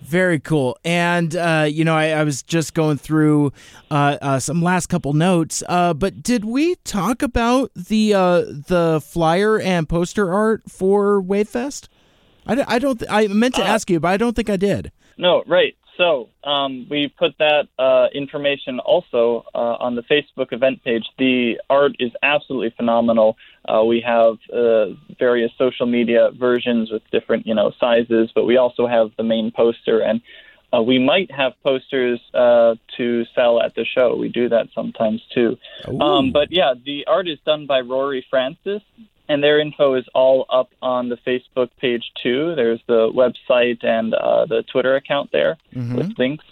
Very cool. And, uh, you know, I, I, was just going through uh, uh, some last couple notes, uh, but did we talk about the uh, the flyer and poster art for Wavefest? I, I don't. Th- I meant to Uh, ask you, but I don't think I did. No, right. So um, we put that uh, information also uh, on the Facebook event page. The art is absolutely phenomenal. Uh, we have uh, various social media versions with different, you know, sizes, but we also have the main poster, and uh, we might have posters uh, to sell at the show. We do that sometimes too. Um, but yeah, the art is done by Rory Francis, and their info is all up on the Facebook page too. There's the website and uh, the Twitter account there with links.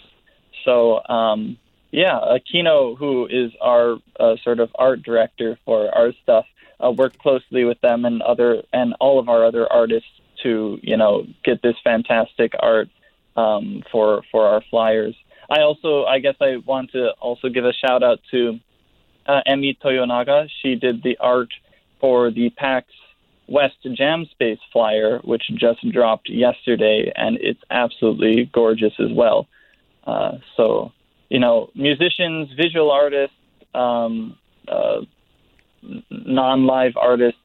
So um, yeah, Akino, who is our uh, sort of art director for our stuff, uh, worked closely with them and other and all of our other artists to you know get this fantastic art um, for for our flyers. I also, I guess, I want to also give a shout out to uh, Emi Toyonaga. She did the art for the PAX West Jam Space flyer, which just dropped yesterday, and it's absolutely gorgeous as well. Uh, so, you know, musicians, visual artists, um, uh, non live artists,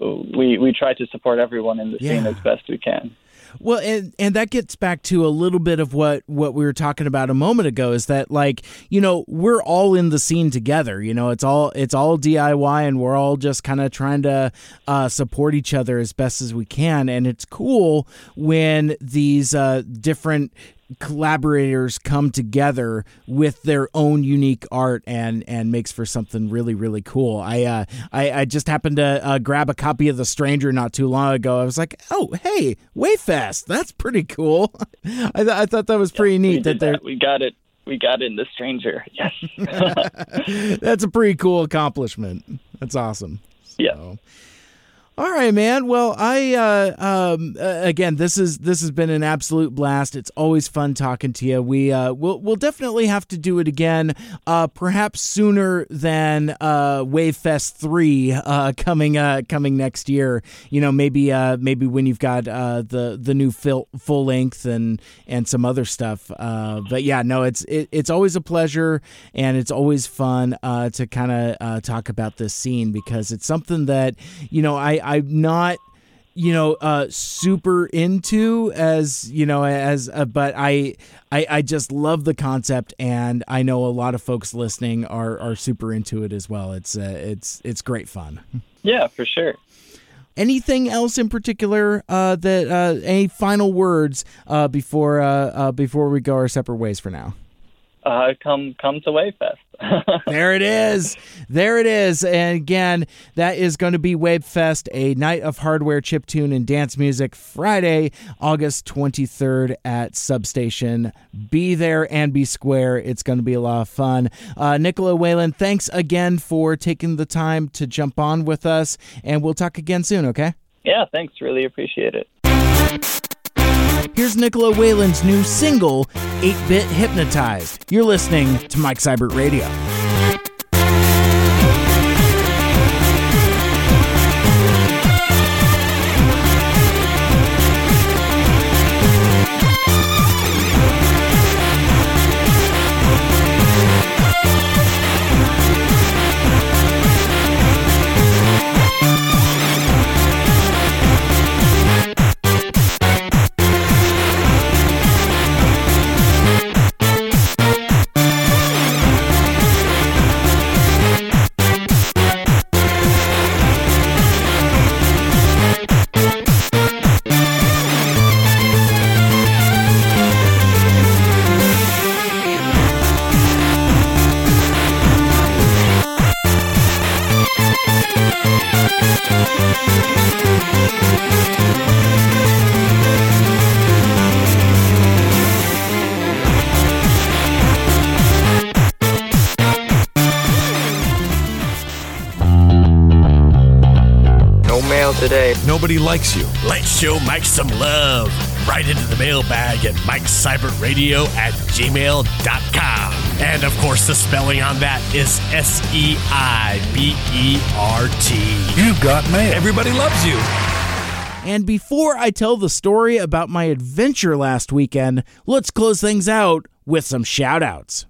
we, we try to support everyone in the scene as best we can. Well, and and that gets back to a little bit of what what we were talking about a moment ago is that like, you know, we're all in the scene together, you know, it's all it's all DIY and we're all just kind of trying to uh, support each other as best as we can. And it's cool when these uh, different collaborators come together with their own unique art and and makes for something really really cool. I uh, I, I just happened to uh, grab a copy of The Stranger not too long ago. I was like, oh hey, Wavefest, that's pretty cool. I, th- I thought that was pretty We neat that that. We got it. We got in the stranger. Yes. that's a pretty cool accomplishment. That's awesome. yeah. So- All right, man. Well, I uh, um, uh, again, this is this has been an absolute blast. It's always fun talking to you. We uh, we'll we'll definitely have to do it again, uh, perhaps sooner than uh, Wavefest three uh, coming uh, coming next year. You know, maybe uh, maybe when you've got uh, the the new full full length and and some other stuff. Uh, but yeah, no, it's it, it's always a pleasure and it's always fun uh, to kind of uh, talk about this scene because it's something that you know I I'm not you know uh super into as you know as uh, but I, I i just love the concept and i know a lot of folks listening are are super into it as well it's uh, it's it's great fun Yeah, for sure. anything else in particular uh that uh any final words uh before uh, uh before we go our separate ways for now Uh, come come to Wavefest. There it is. There it is. And again, that is going to be Wavefest, a night of hardware, chip tune, and dance music, Friday, August 23rd at Substation. Be there and be square. It's going to be a lot of fun. Uh, Nicola Whalen, thanks again for taking the time to jump on with us, and we'll talk again soon, okay? yeah, thanks. Really appreciate it. Here's Nicola Whalen's new single, 8 Bit Hypnotized. You're listening to Mike Seibert Radio. Nobody likes you. Let's show Mike some love. Right into the mailbag at MikeSeibertRadio at gmail.com. And of course, the spelling on that is S E I B E R T. You've got mail. Everybody loves you. And before I tell the story about my adventure last weekend, let's close things out with some shout outs.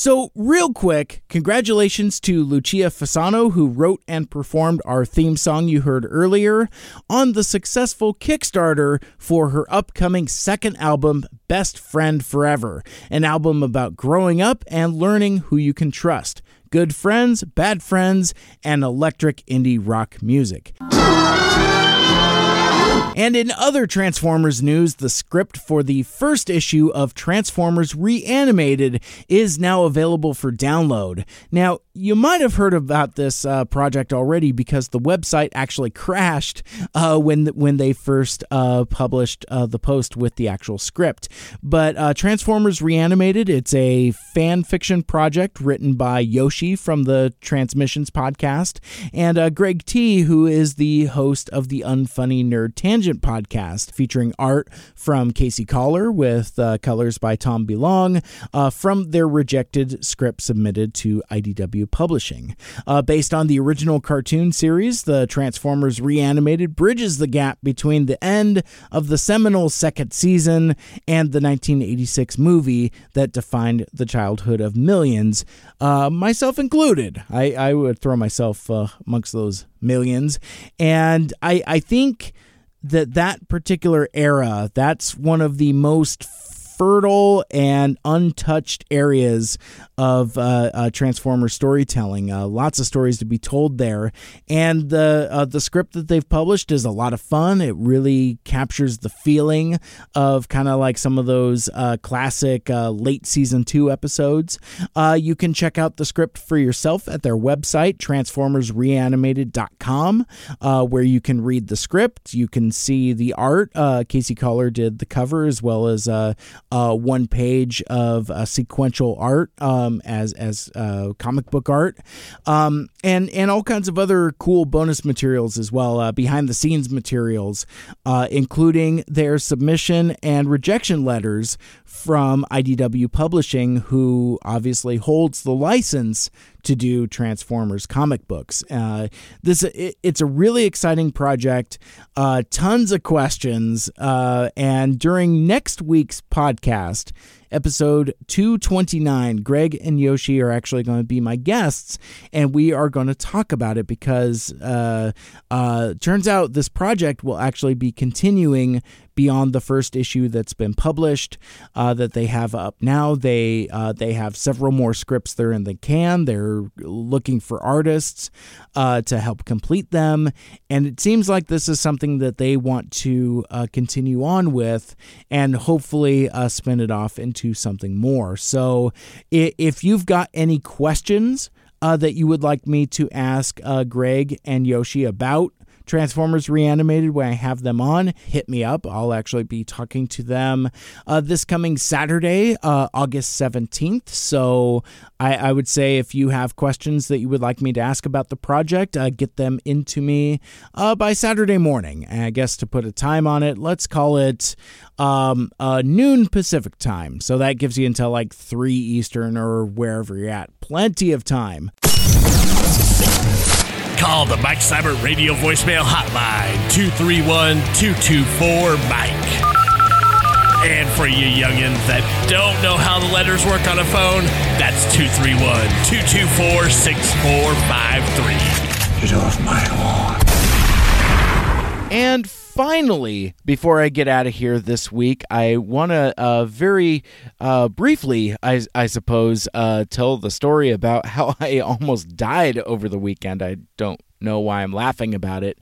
So, real quick, congratulations to Lucia Fasano, who wrote and performed our theme song you heard earlier, on the successful Kickstarter for her upcoming second album, Best Friend Forever, an album about growing up and learning who you can trust. Good friends, bad friends, and electric indie rock music. And in other Transformers news, the script for the first issue of Transformers Reanimated is now available for download. Now, you might have heard about this uh, project already because the website actually crashed uh, when when they first uh, published uh, the post with the actual script. But uh, Transformers Reanimated, it's a fan fiction project written by Yoshi from the Transmissions podcast and uh, Greg T, who is the host of the Unfunny Nerd Tangent podcast, featuring art from Casey Coller with colors by Tom Belong from their rejected script submitted to IDW Publishing. Uh, based on the original cartoon series, the Transformers Reanimated bridges the gap between the end of the seminal second season and the 1986 movie that defined the childhood of millions, uh, myself included. I, I would throw myself uh, amongst those millions. And I, I think that that particular era, that's one of the most fertile and untouched areas of uh, uh, Transformer storytelling. Uh, lots of stories to be told there, and the uh, the script that they've published is a lot of fun. It really captures the feeling of kind of like some of those uh, classic uh, late season two episodes. you can check out the script for yourself at their website, transformersreanimated.com, where you can read the script. You can see the art. Casey Coller did the cover as well as uh, one page of uh, sequential art um, as as uh, comic book art, um, and and all kinds of other cool bonus materials as well, uh, behind the scenes materials, uh, including their submission and rejection letters from IDW Publishing, who obviously holds the license to do Transformers comic books. Uh, this it, it's a really exciting project. Uh, tons of questions, uh, and during next week's podcast, episode 229. Greg and Yoshi are actually going to be my guests, and we are going to talk about it because uh, uh, turns out this project will actually be continuing beyond the first issue that's been published uh, that they have up now. They uh, they have several more scripts there in the can. They're looking for artists uh, to help complete them, and it seems like this is something that they want to uh, continue on with, and hopefully uh, spin it off into something more. So, if you've got any questions. Uh, that you would like me to ask Greg and Yoshi about Transformers Reanimated when I have them on. Hit me up. I'll actually be talking to them uh, this coming Saturday, uh, August 17th. So I, I, would say if you have questions that you would like me to ask about the project, uh, get them into me uh, by Saturday morning. And I guess to put a time on it, let's call it um, uh, noon Pacific time. So that gives you until like 3 Eastern or wherever you're at. Plenty of time. Call the Mike Seibert Radio voicemail hotline 231 224 Mike. And for you youngins that don't know how the letters work on a phone, that's 231 224 6453. Get off my lawn. And finally, before I get out of here this week, I want to uh, very uh, briefly, I, I suppose, uh, tell the story about how I almost died over the weekend. I don't know why I'm laughing about it.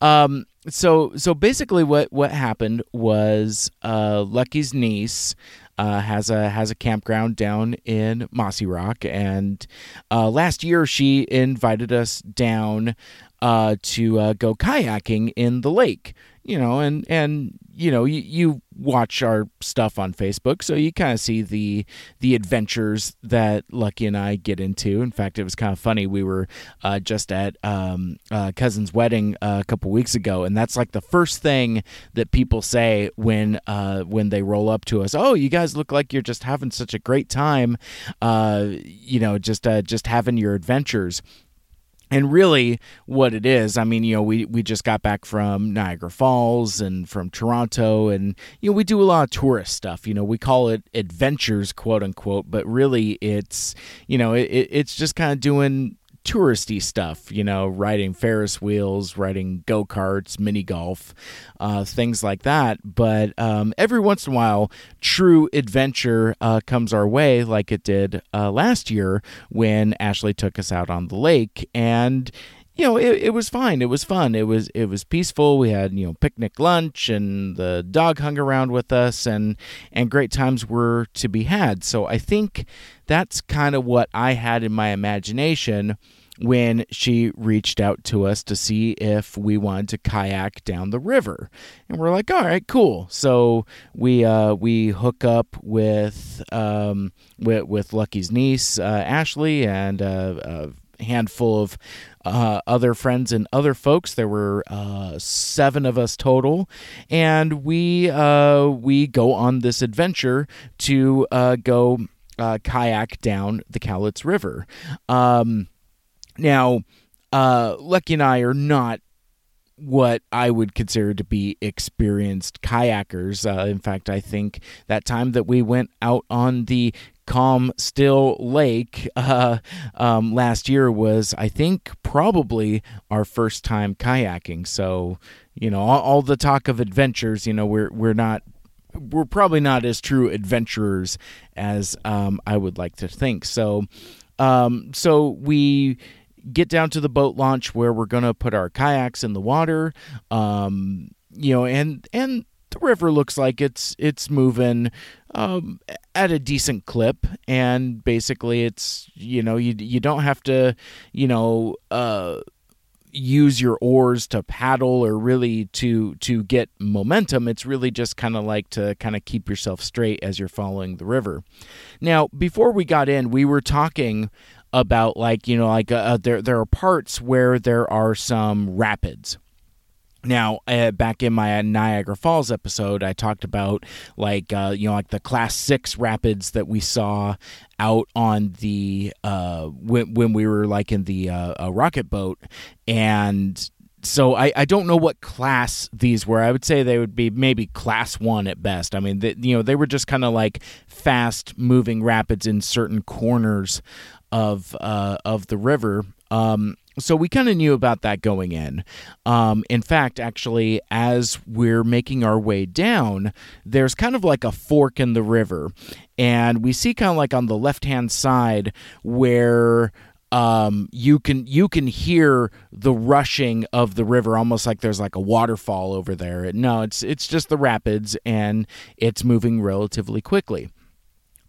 Um, so, so basically, what what happened was uh, Lucky's niece. Uh, has a has a campground down in Mossyrock, and uh, last year she invited us down uh, to uh, go kayaking in the lake. You know, and and you know you, you watch our stuff on Facebook, so you kind of see the the adventures that Lucky and I get into. In fact, it was kind of funny. We were uh, just at um, uh, cousin's wedding uh, a couple weeks ago, and that's like the first thing that people say when uh, when they roll up to us. Oh, you guys look like you're just having such a great time. Uh, you know, just uh, just having your adventures. And really, what it is, I mean, you know, we, we just got back from Niagara Falls and from Toronto, and, you know, we do a lot of tourist stuff. You know, we call it adventures, quote unquote, but really it's, you know, it, it's just kind of doing touristy stuff, you know, riding Ferris wheels, riding go karts, mini golf, uh, things like that. But um, every once in a while, true adventure uh, comes our way, like it did uh, last year when Ashley took us out on the lake. And you know, it, it was fine. It was fun. It was it was peaceful. We had you know picnic lunch, and the dog hung around with us, and and great times were to be had. So I think that's kind of what I had in my imagination when she reached out to us to see if we wanted to kayak down the river. And we're like, all right, cool. So we uh, we hook up with um, with, with Lucky's niece uh, Ashley and uh, a handful of uh, other friends and other folks. There were uh, seven of us total, and we uh, we go on this adventure to uh, go uh, kayak down the Cowlitz River. Um, now, uh, Lucky and I are not what I would consider to be experienced kayakers. Uh, in fact, I think that time that we went out on the calm, still lake uh, um, last year was, I think, probably our first time kayaking. So, you know, all, all the talk of adventures, you know, we're we're not. We're probably not as true adventurers as um, I would like to think. So, um, so we get down to the boat launch where we're going to put our kayaks in the water. Um, you know, and and the river looks like it's it's moving um, at a decent clip, and basically it's you know you you don't have to you know. Uh, use your oars to paddle or really to to get momentum it's really just kind of like to kind of keep yourself straight as you're following the river now before we got in we were talking about like you know like uh, there there are parts where there are some rapids. Now, uh, back in my Niagara Falls episode, I talked about like uh, you know like the Class Six rapids that we saw out on the uh, when when we were like in the uh, rocket boat, and so I, I don't know what class these were. I would say they would be maybe class one at best. I mean, they, you know, they were just kind of like fast moving rapids in certain corners of uh, of the river. Um, so we kind of knew about that going in. Um, in fact, actually, as we're making our way down, there's kind of like a fork in the river, and we see kind of like on the left hand side where um, you can you can hear the rushing of the river, almost like there's like a waterfall over there. No, it's it's just the rapids, and it's moving relatively quickly.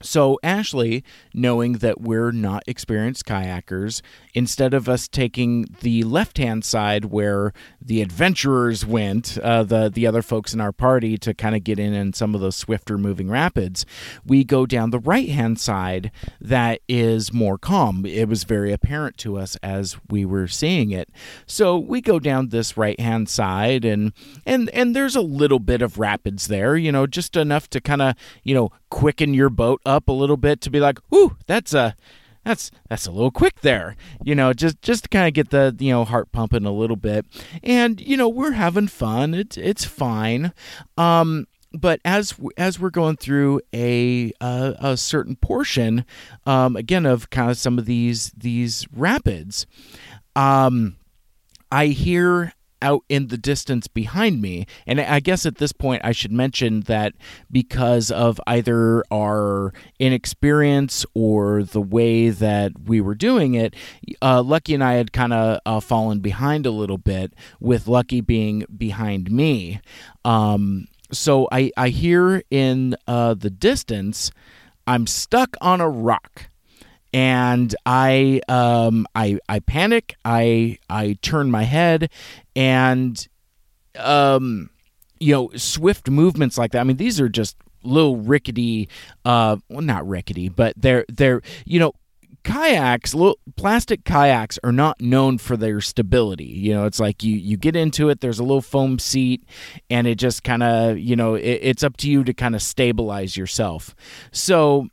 So, Ashley, knowing that we're not experienced kayakers, instead of us taking the left hand side where the adventurers went, uh, the, the other folks in our party, to kind of get in in some of those swifter moving rapids, we go down the right hand side that is more calm. It was very apparent to us as we were seeing it. So, we go down this right hand side, and, and, and there's a little bit of rapids there, you know, just enough to kind of, you know, quicken your boat up a little bit to be like, "Ooh, that's a that's that's a little quick there." You know, just just to kind of get the you know heart pumping a little bit. And you know, we're having fun. It's it's fine. Um but as as we're going through a uh, a certain portion, um, again of kind of some of these these rapids, um, I hear out in the distance behind me. And I guess at this point, I should mention that because of either our inexperience or the way that we were doing it, uh, Lucky and I had kind of uh, fallen behind a little bit, with Lucky being behind me. Um, so I, I hear in uh, the distance, I'm stuck on a rock and I um I I panic. I I turn my head, and um you know swift movements like that. I mean these are just little rickety uh well not rickety but they're they're you know kayaks plastic kayaks are not known for their stability you know it's like you you get into it there's a little foam seat and it just kind of you know it, it's up to you to kind of stabilize yourself so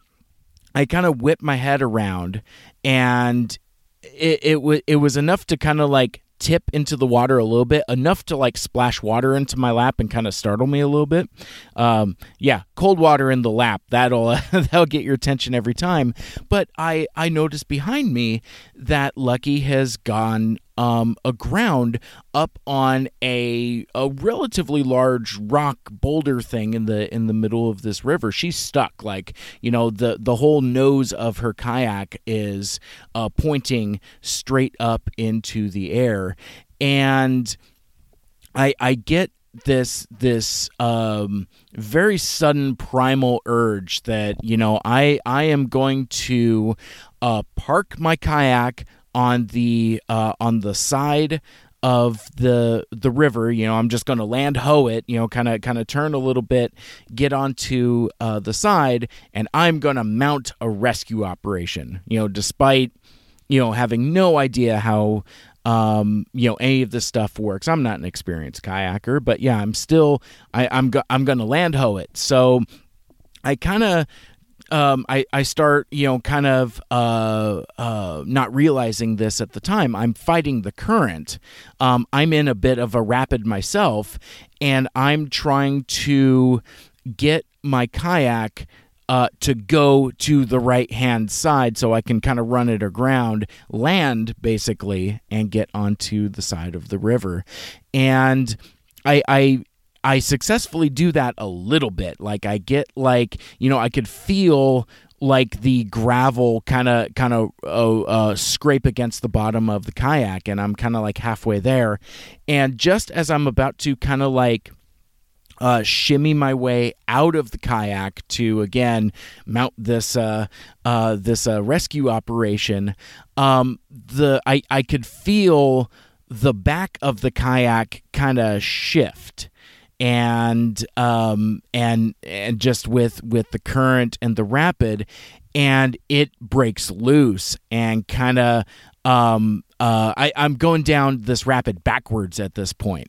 i kind of whip my head around and it it, wa it was enough to kind of like tip into the water a little bit enough to like splash water into my lap and kind of startle me a little bit. Um, yeah cold water in the lap that'll that'll get your attention every time. But i i noticed behind me that lucky has gone um, aground up on a a relatively large rock boulder thing in the in the middle of this river. She's stuck. Like you know the the whole nose of her kayak is uh, pointing straight up into the air, and I I get this this um, very sudden primal urge that you know I I am going to uh, park my kayak on the uh, on the side of the the river you know i'm just going to land hoe it you know kind of kind of turn a little bit get onto uh, the side and i'm going to mount a rescue operation you know despite you know having no idea how um, you know any of this stuff works. I'm not an experienced kayaker but yeah i'm still I, i'm go- i'm going to land hoe it. So i kind of um, I, I start, you know, kind of uh, uh, not realizing this at the time. I'm fighting the current. Um, I'm in a bit of a rapid myself, and I'm trying to get my kayak uh, to go to the right hand side so I can kind of run it aground, land basically, and get onto the side of the river. And I, I I successfully do that a little bit. Like I get like you know I could feel like the gravel kind of kind of uh, uh, scrape against the bottom of the kayak, and I'm kind of like halfway there. And just as I'm about to kind of like uh, shimmy my way out of the kayak to again mount this uh, uh, this uh, rescue operation. Um, the I I could feel the back of the kayak kind of shift and um and and just with with the current and the rapid and it breaks loose and kind of um uh I I'm going down this rapid backwards at this point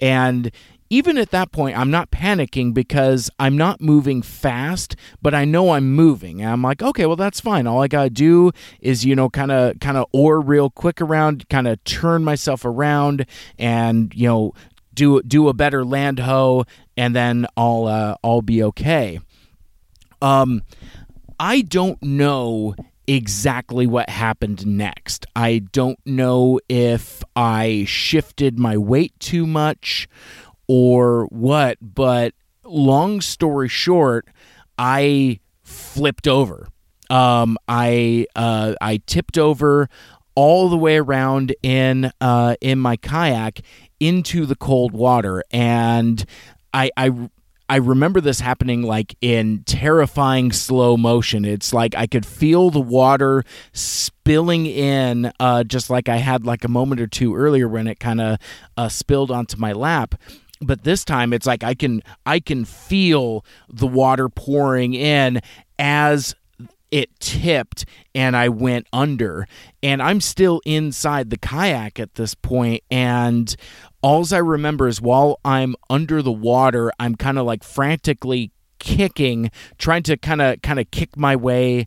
and even at that point, I'm not panicking because I'm not moving fast, but I know I'm moving. And I'm like, okay, well that's fine. All I gotta do is, you know, kind of kind of oar real quick around, kind of turn myself around, and you know, do do a better land hoe, and then I'll uh, I'll be okay. Um, I don't know exactly what happened next. I don't know if I shifted my weight too much or what, but long story short, I flipped over. Um, I uh, I tipped over all the way around in uh, in my kayak into the cold water, and I I I remember this happening like in terrifying slow motion. It's like I could feel the water spilling in, uh, just like I had like a moment or two earlier when it kind of uh, spilled onto my lap. But this time, it's like I can I can feel the water pouring in as it tipped and I went under. And I'm still inside the kayak at this point, and alls I remember is while I'm under the water, I'm kind of like frantically kicking, trying to kind of kind of kick my way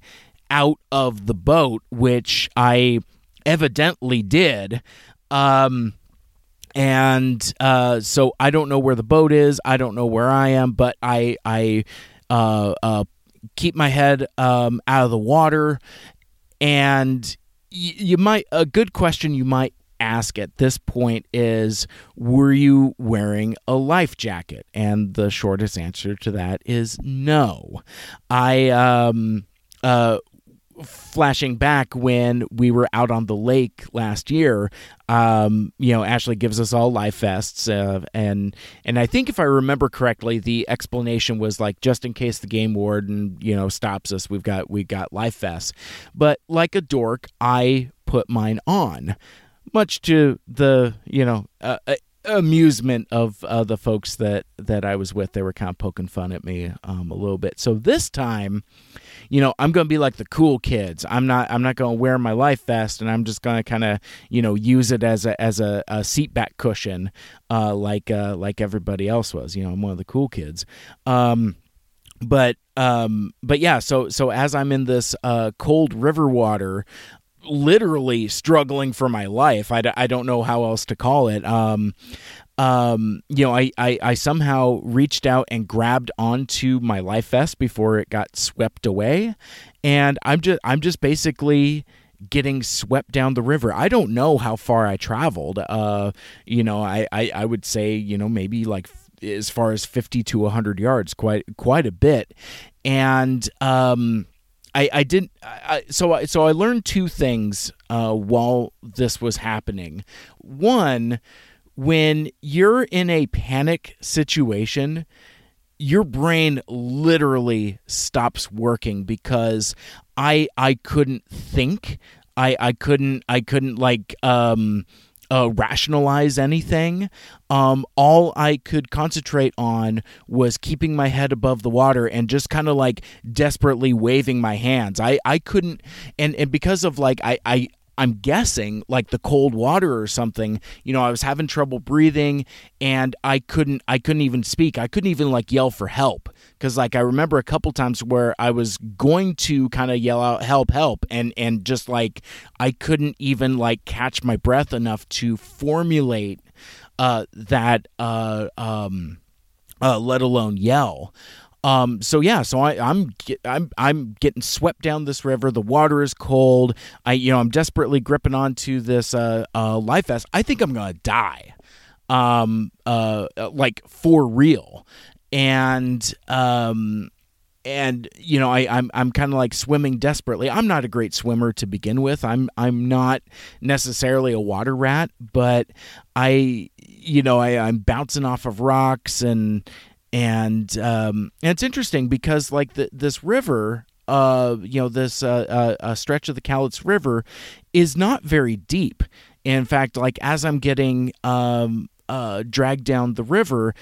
out of the boat, which I evidently did. Um, and uh, so I don't know where the boat is. I don't know where I am, but I I uh, uh, keep my head um, out of the water. And y- you might a good question you might ask at this point is were you wearing a life jacket? And the shortest answer to that is no. I um uh flashing back when we were out on the lake last year, um, you know, Ashley gives us all life vests, uh, and and I think if I remember correctly, the explanation was like just in case the game warden you know stops us, we've got we've got life vests. But like a dork, I put mine on, much to the you know. Uh, uh amusement of uh, the folks that that I was with. They were kind of poking fun at me um, a little bit. So this time, you know, I'm going to be like the cool kids. I'm not. I'm not going to wear my life vest, and I'm just going to kind of you know use it as a as a, a seat back cushion, uh, like uh, like everybody else was. You know, I'm one of the cool kids. Um, but um, but yeah. So so as I'm in this uh, cold river water, literally struggling for my life. I, I don't know how else to call it. Um, um, you know, I, I, I somehow reached out and grabbed onto my life vest before it got swept away, and I'm just I'm just basically getting swept down the river. I don't know how far I traveled. Uh, you know, I, I, I would say you know maybe like as far as 50 to 100 yards quite quite a bit and um I, I didn't. I, so I, so I learned two things uh, while this was happening. One, when you're in a panic situation, your brain literally stops working because I I couldn't think. I I couldn't I couldn't like um uh, rationalize anything. Um, all I could concentrate on was keeping my head above the water and just kind of like desperately waving my hands. I, I couldn't, and, and because of like, I, I, I'm guessing like the cold water or something. You know, I was having trouble breathing and I couldn't I couldn't even speak. I couldn't even like yell for help cuz like I remember a couple times where I was going to kind of yell out help help and and just like I couldn't even like catch my breath enough to formulate uh that uh um uh let alone yell. Um, so yeah, so I, I'm I'm I'm getting swept down this river. The water is cold. I you know I'm desperately gripping onto this uh, uh, life vest. I think I'm gonna die, um, uh, like for real. And um, and you know I, I'm I'm kind of like swimming desperately. I'm not a great swimmer to begin with. I'm I'm not necessarily a water rat, but I you know I, I'm bouncing off of rocks and and um, and it's interesting because like the, this river uh, you know this uh, uh, stretch of the Cowlitz River is not very deep. In fact, like as I'm getting um, uh, dragged down the river,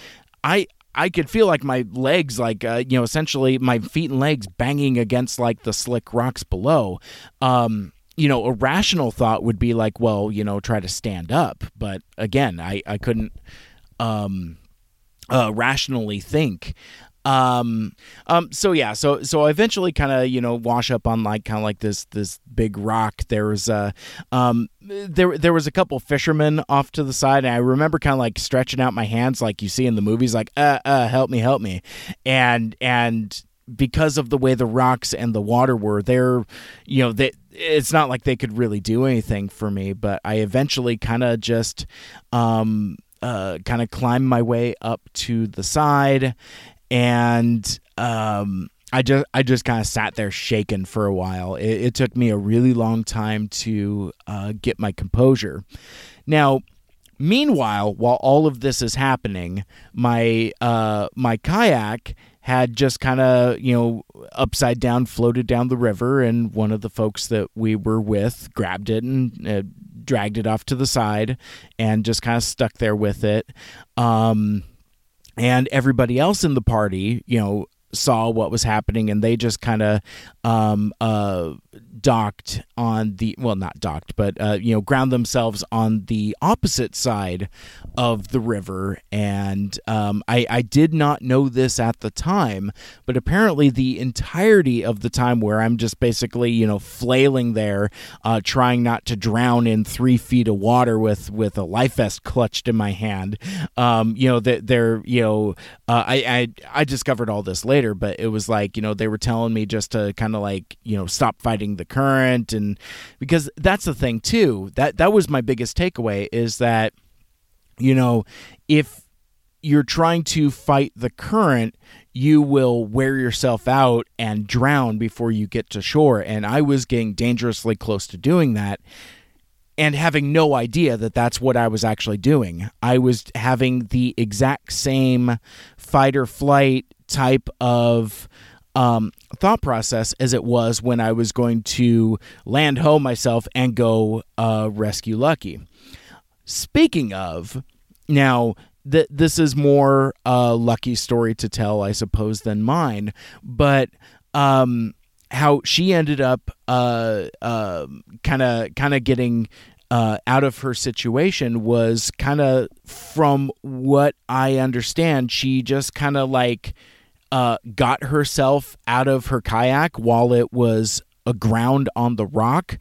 I I could feel like my legs, like uh, you know, essentially my feet and legs banging against like the slick rocks below. Um, you know, a rational thought would be like, well, you know, try to stand up. But again, I I couldn't. Um, uh, rationally think. Um, um, so yeah, so so I eventually kind of you know wash up on like kind of like this this big rock. There was a um, there there was a couple fishermen off to the side, and I remember kind of like stretching out my hands like you see in the movies, like uh uh help me help me, and and because of the way the rocks and the water were, they're you know they it's not like they could really do anything for me, but I eventually kind of just um uh, kind of climb my way up to the side, and um, I just I just kind of sat there shaken for a while. It, it, took me a really long time to uh, get my composure. Now, meanwhile, while all of this is happening, my uh, my kayak had just kind of, you know, upside down floated down the river, and one of the folks that we were with grabbed it and uh, dragged it off to the side and just kind of stuck there with it. Um, and everybody else in the party, you know, saw what was happening and they just kind of um, uh, docked on the well not docked but uh, you know ground themselves on the opposite side of the river. And um, I, I did not know this at the time but apparently the entirety of the time where i'm just basically you know flailing there uh, trying not to drown in three feet of water with with a life vest clutched in my hand um, you know that they're you know uh, I, I i discovered all this later but it was like you know they were telling me just to kind of like you know stop fighting the current and because that's the thing too that that was my biggest takeaway is that you know if you're trying to fight the current, you will wear yourself out and drown before you get to shore. And I was getting dangerously close to doing that and having no idea that that's what I was actually doing. I was having the exact same fight or flight type of um, thought process as it was when I was going to land home myself and go uh, rescue Lucky. Speaking of, now th- this is more uh, Lucky's story to tell, I suppose, than mine, but um, how she ended up kind of kind of getting uh, out of her situation was kind of from what I understand, she just kind of like uh, got herself out of her kayak while it was aground on the rock,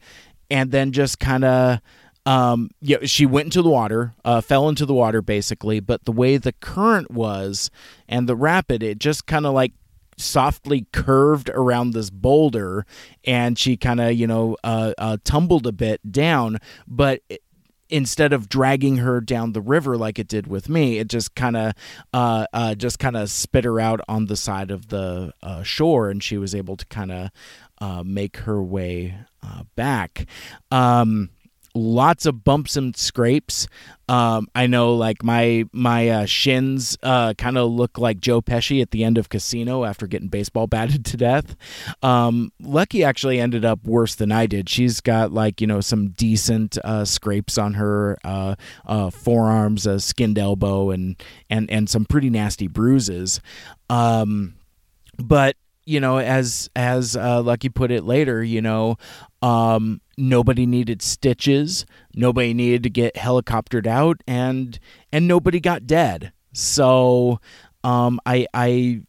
and then just kind of. Um, yeah, she went into the water, uh, fell into the water basically, but the way the current was and the rapid, it just kind of like softly curved around this boulder and she kind of you know uh, uh, tumbled a bit down but instead of dragging her down the river like it did with me it just kind of uh, uh, just kind of spit her out on the side of the uh, shore and she was able to kind of uh, make her way uh, back. Um, lots of bumps and scrapes. Um, I know, like my my uh, shins uh, kind of look like Joe Pesci at the end of Casino after getting baseball batted to death. Um, Lucky actually ended up worse than I did. She's got like you know some decent uh, scrapes on her uh, uh, forearms, a skinned elbow, and and and some pretty nasty bruises. Um, but you know, as as uh, Lucky put it later, you know, um, nobody needed stitches, nobody needed to get helicoptered out, and and nobody got dead. So, um, I I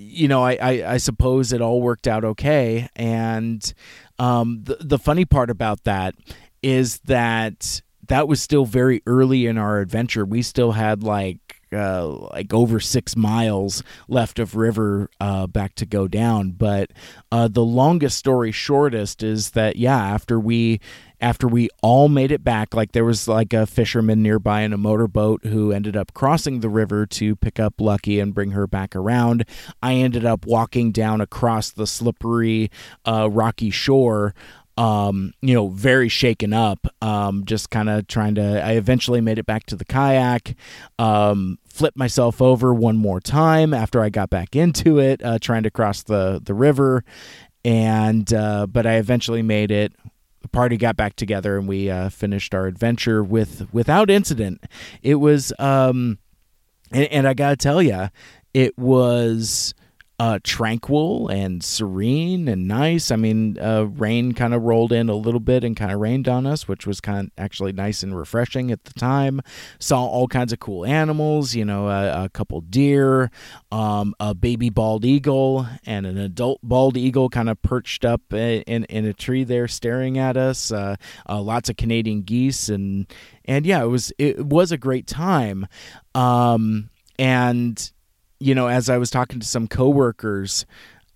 you know, I, I, I suppose it all worked out okay. And um, the the funny part about that is that that was still very early in our adventure. We still had like uh, like over six miles left of river uh, back to go down. But uh, the longest story shortest is that yeah, after we after we all made it back, like there was like a fisherman nearby in a motorboat who ended up crossing the river to pick up Lucky and bring her back around. I ended up walking down across the slippery, uh, rocky shore um, you know, very shaken up, um, just kind of trying to. I eventually made it back to the kayak, um, flipped myself over one more time after I got back into it, uh, trying to cross the the river, and uh, but I eventually made it. The party got back together and we uh, finished our adventure with without incident. It was, um, and, and I gotta tell you, it was uh, tranquil and serene and nice. I mean, uh, rain kind of rolled in a little bit and kind of rained on us, which was kind of actually nice and refreshing at the time. Saw all kinds of cool animals, you know, a, a couple deer, um, a baby bald eagle, and an adult bald eagle kind of perched up in, in a tree there staring at us. Uh, uh, lots of Canadian geese and and yeah, it was it was a great time. Um, and you know, as I was talking to some coworkers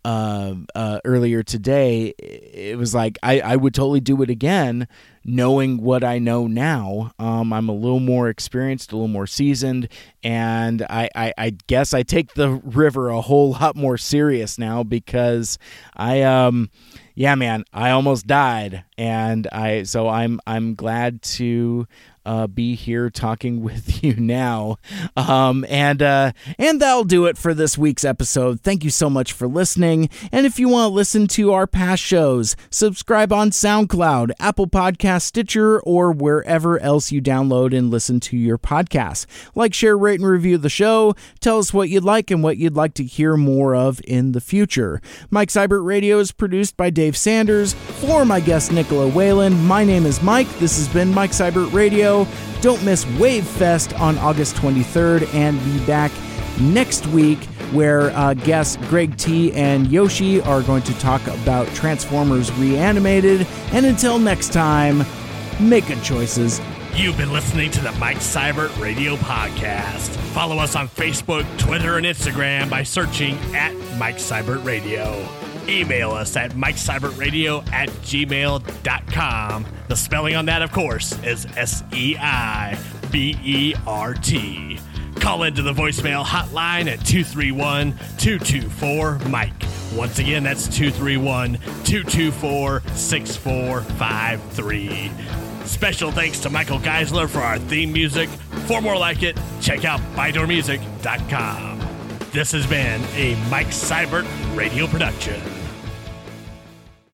uh, uh, earlier today, it was like I, I would totally do it again, knowing what I know now. Um, I'm a little more experienced, a little more seasoned, and I, I, I guess I take the river a whole lot more serious now because I um yeah man I almost died and I so I'm I'm glad to uh, be here talking with you now. Um, and uh, and that'll do it for this week's episode. Thank you so much for listening. And if you want to listen to our past shows, subscribe on SoundCloud, Apple Podcast, Stitcher, or wherever else you download and listen to your podcasts. Like, share, rate, and review the show. Tell us what you'd like and what you'd like to hear more of in the future. Mike Seibert Radio is produced by Dave Sanders. For my guest Nicola Whalen, my name is Mike. This has been Mike Seibert Radio. Don't miss Wavefest on August 23rd and be back next week where uh, guests Greg T and Yoshi are going to talk about Transformers Reanimated. And until next time, make good choices. You've been listening to the Mike Seibert Radio Podcast. Follow us on Facebook, Twitter, and Instagram by searching at Mike Seibert Radio. Email us at MikeSeibertRadio at gmail.com. The spelling on that, of course, is S E I B E R T. Call into the voicemail hotline at 231 224 Mike. Once again, that's 231 224 6453. Special thanks to Michael Geisler for our theme music. For more like it, check out bydoormusic.com. This has been a Mike Seibert radio production.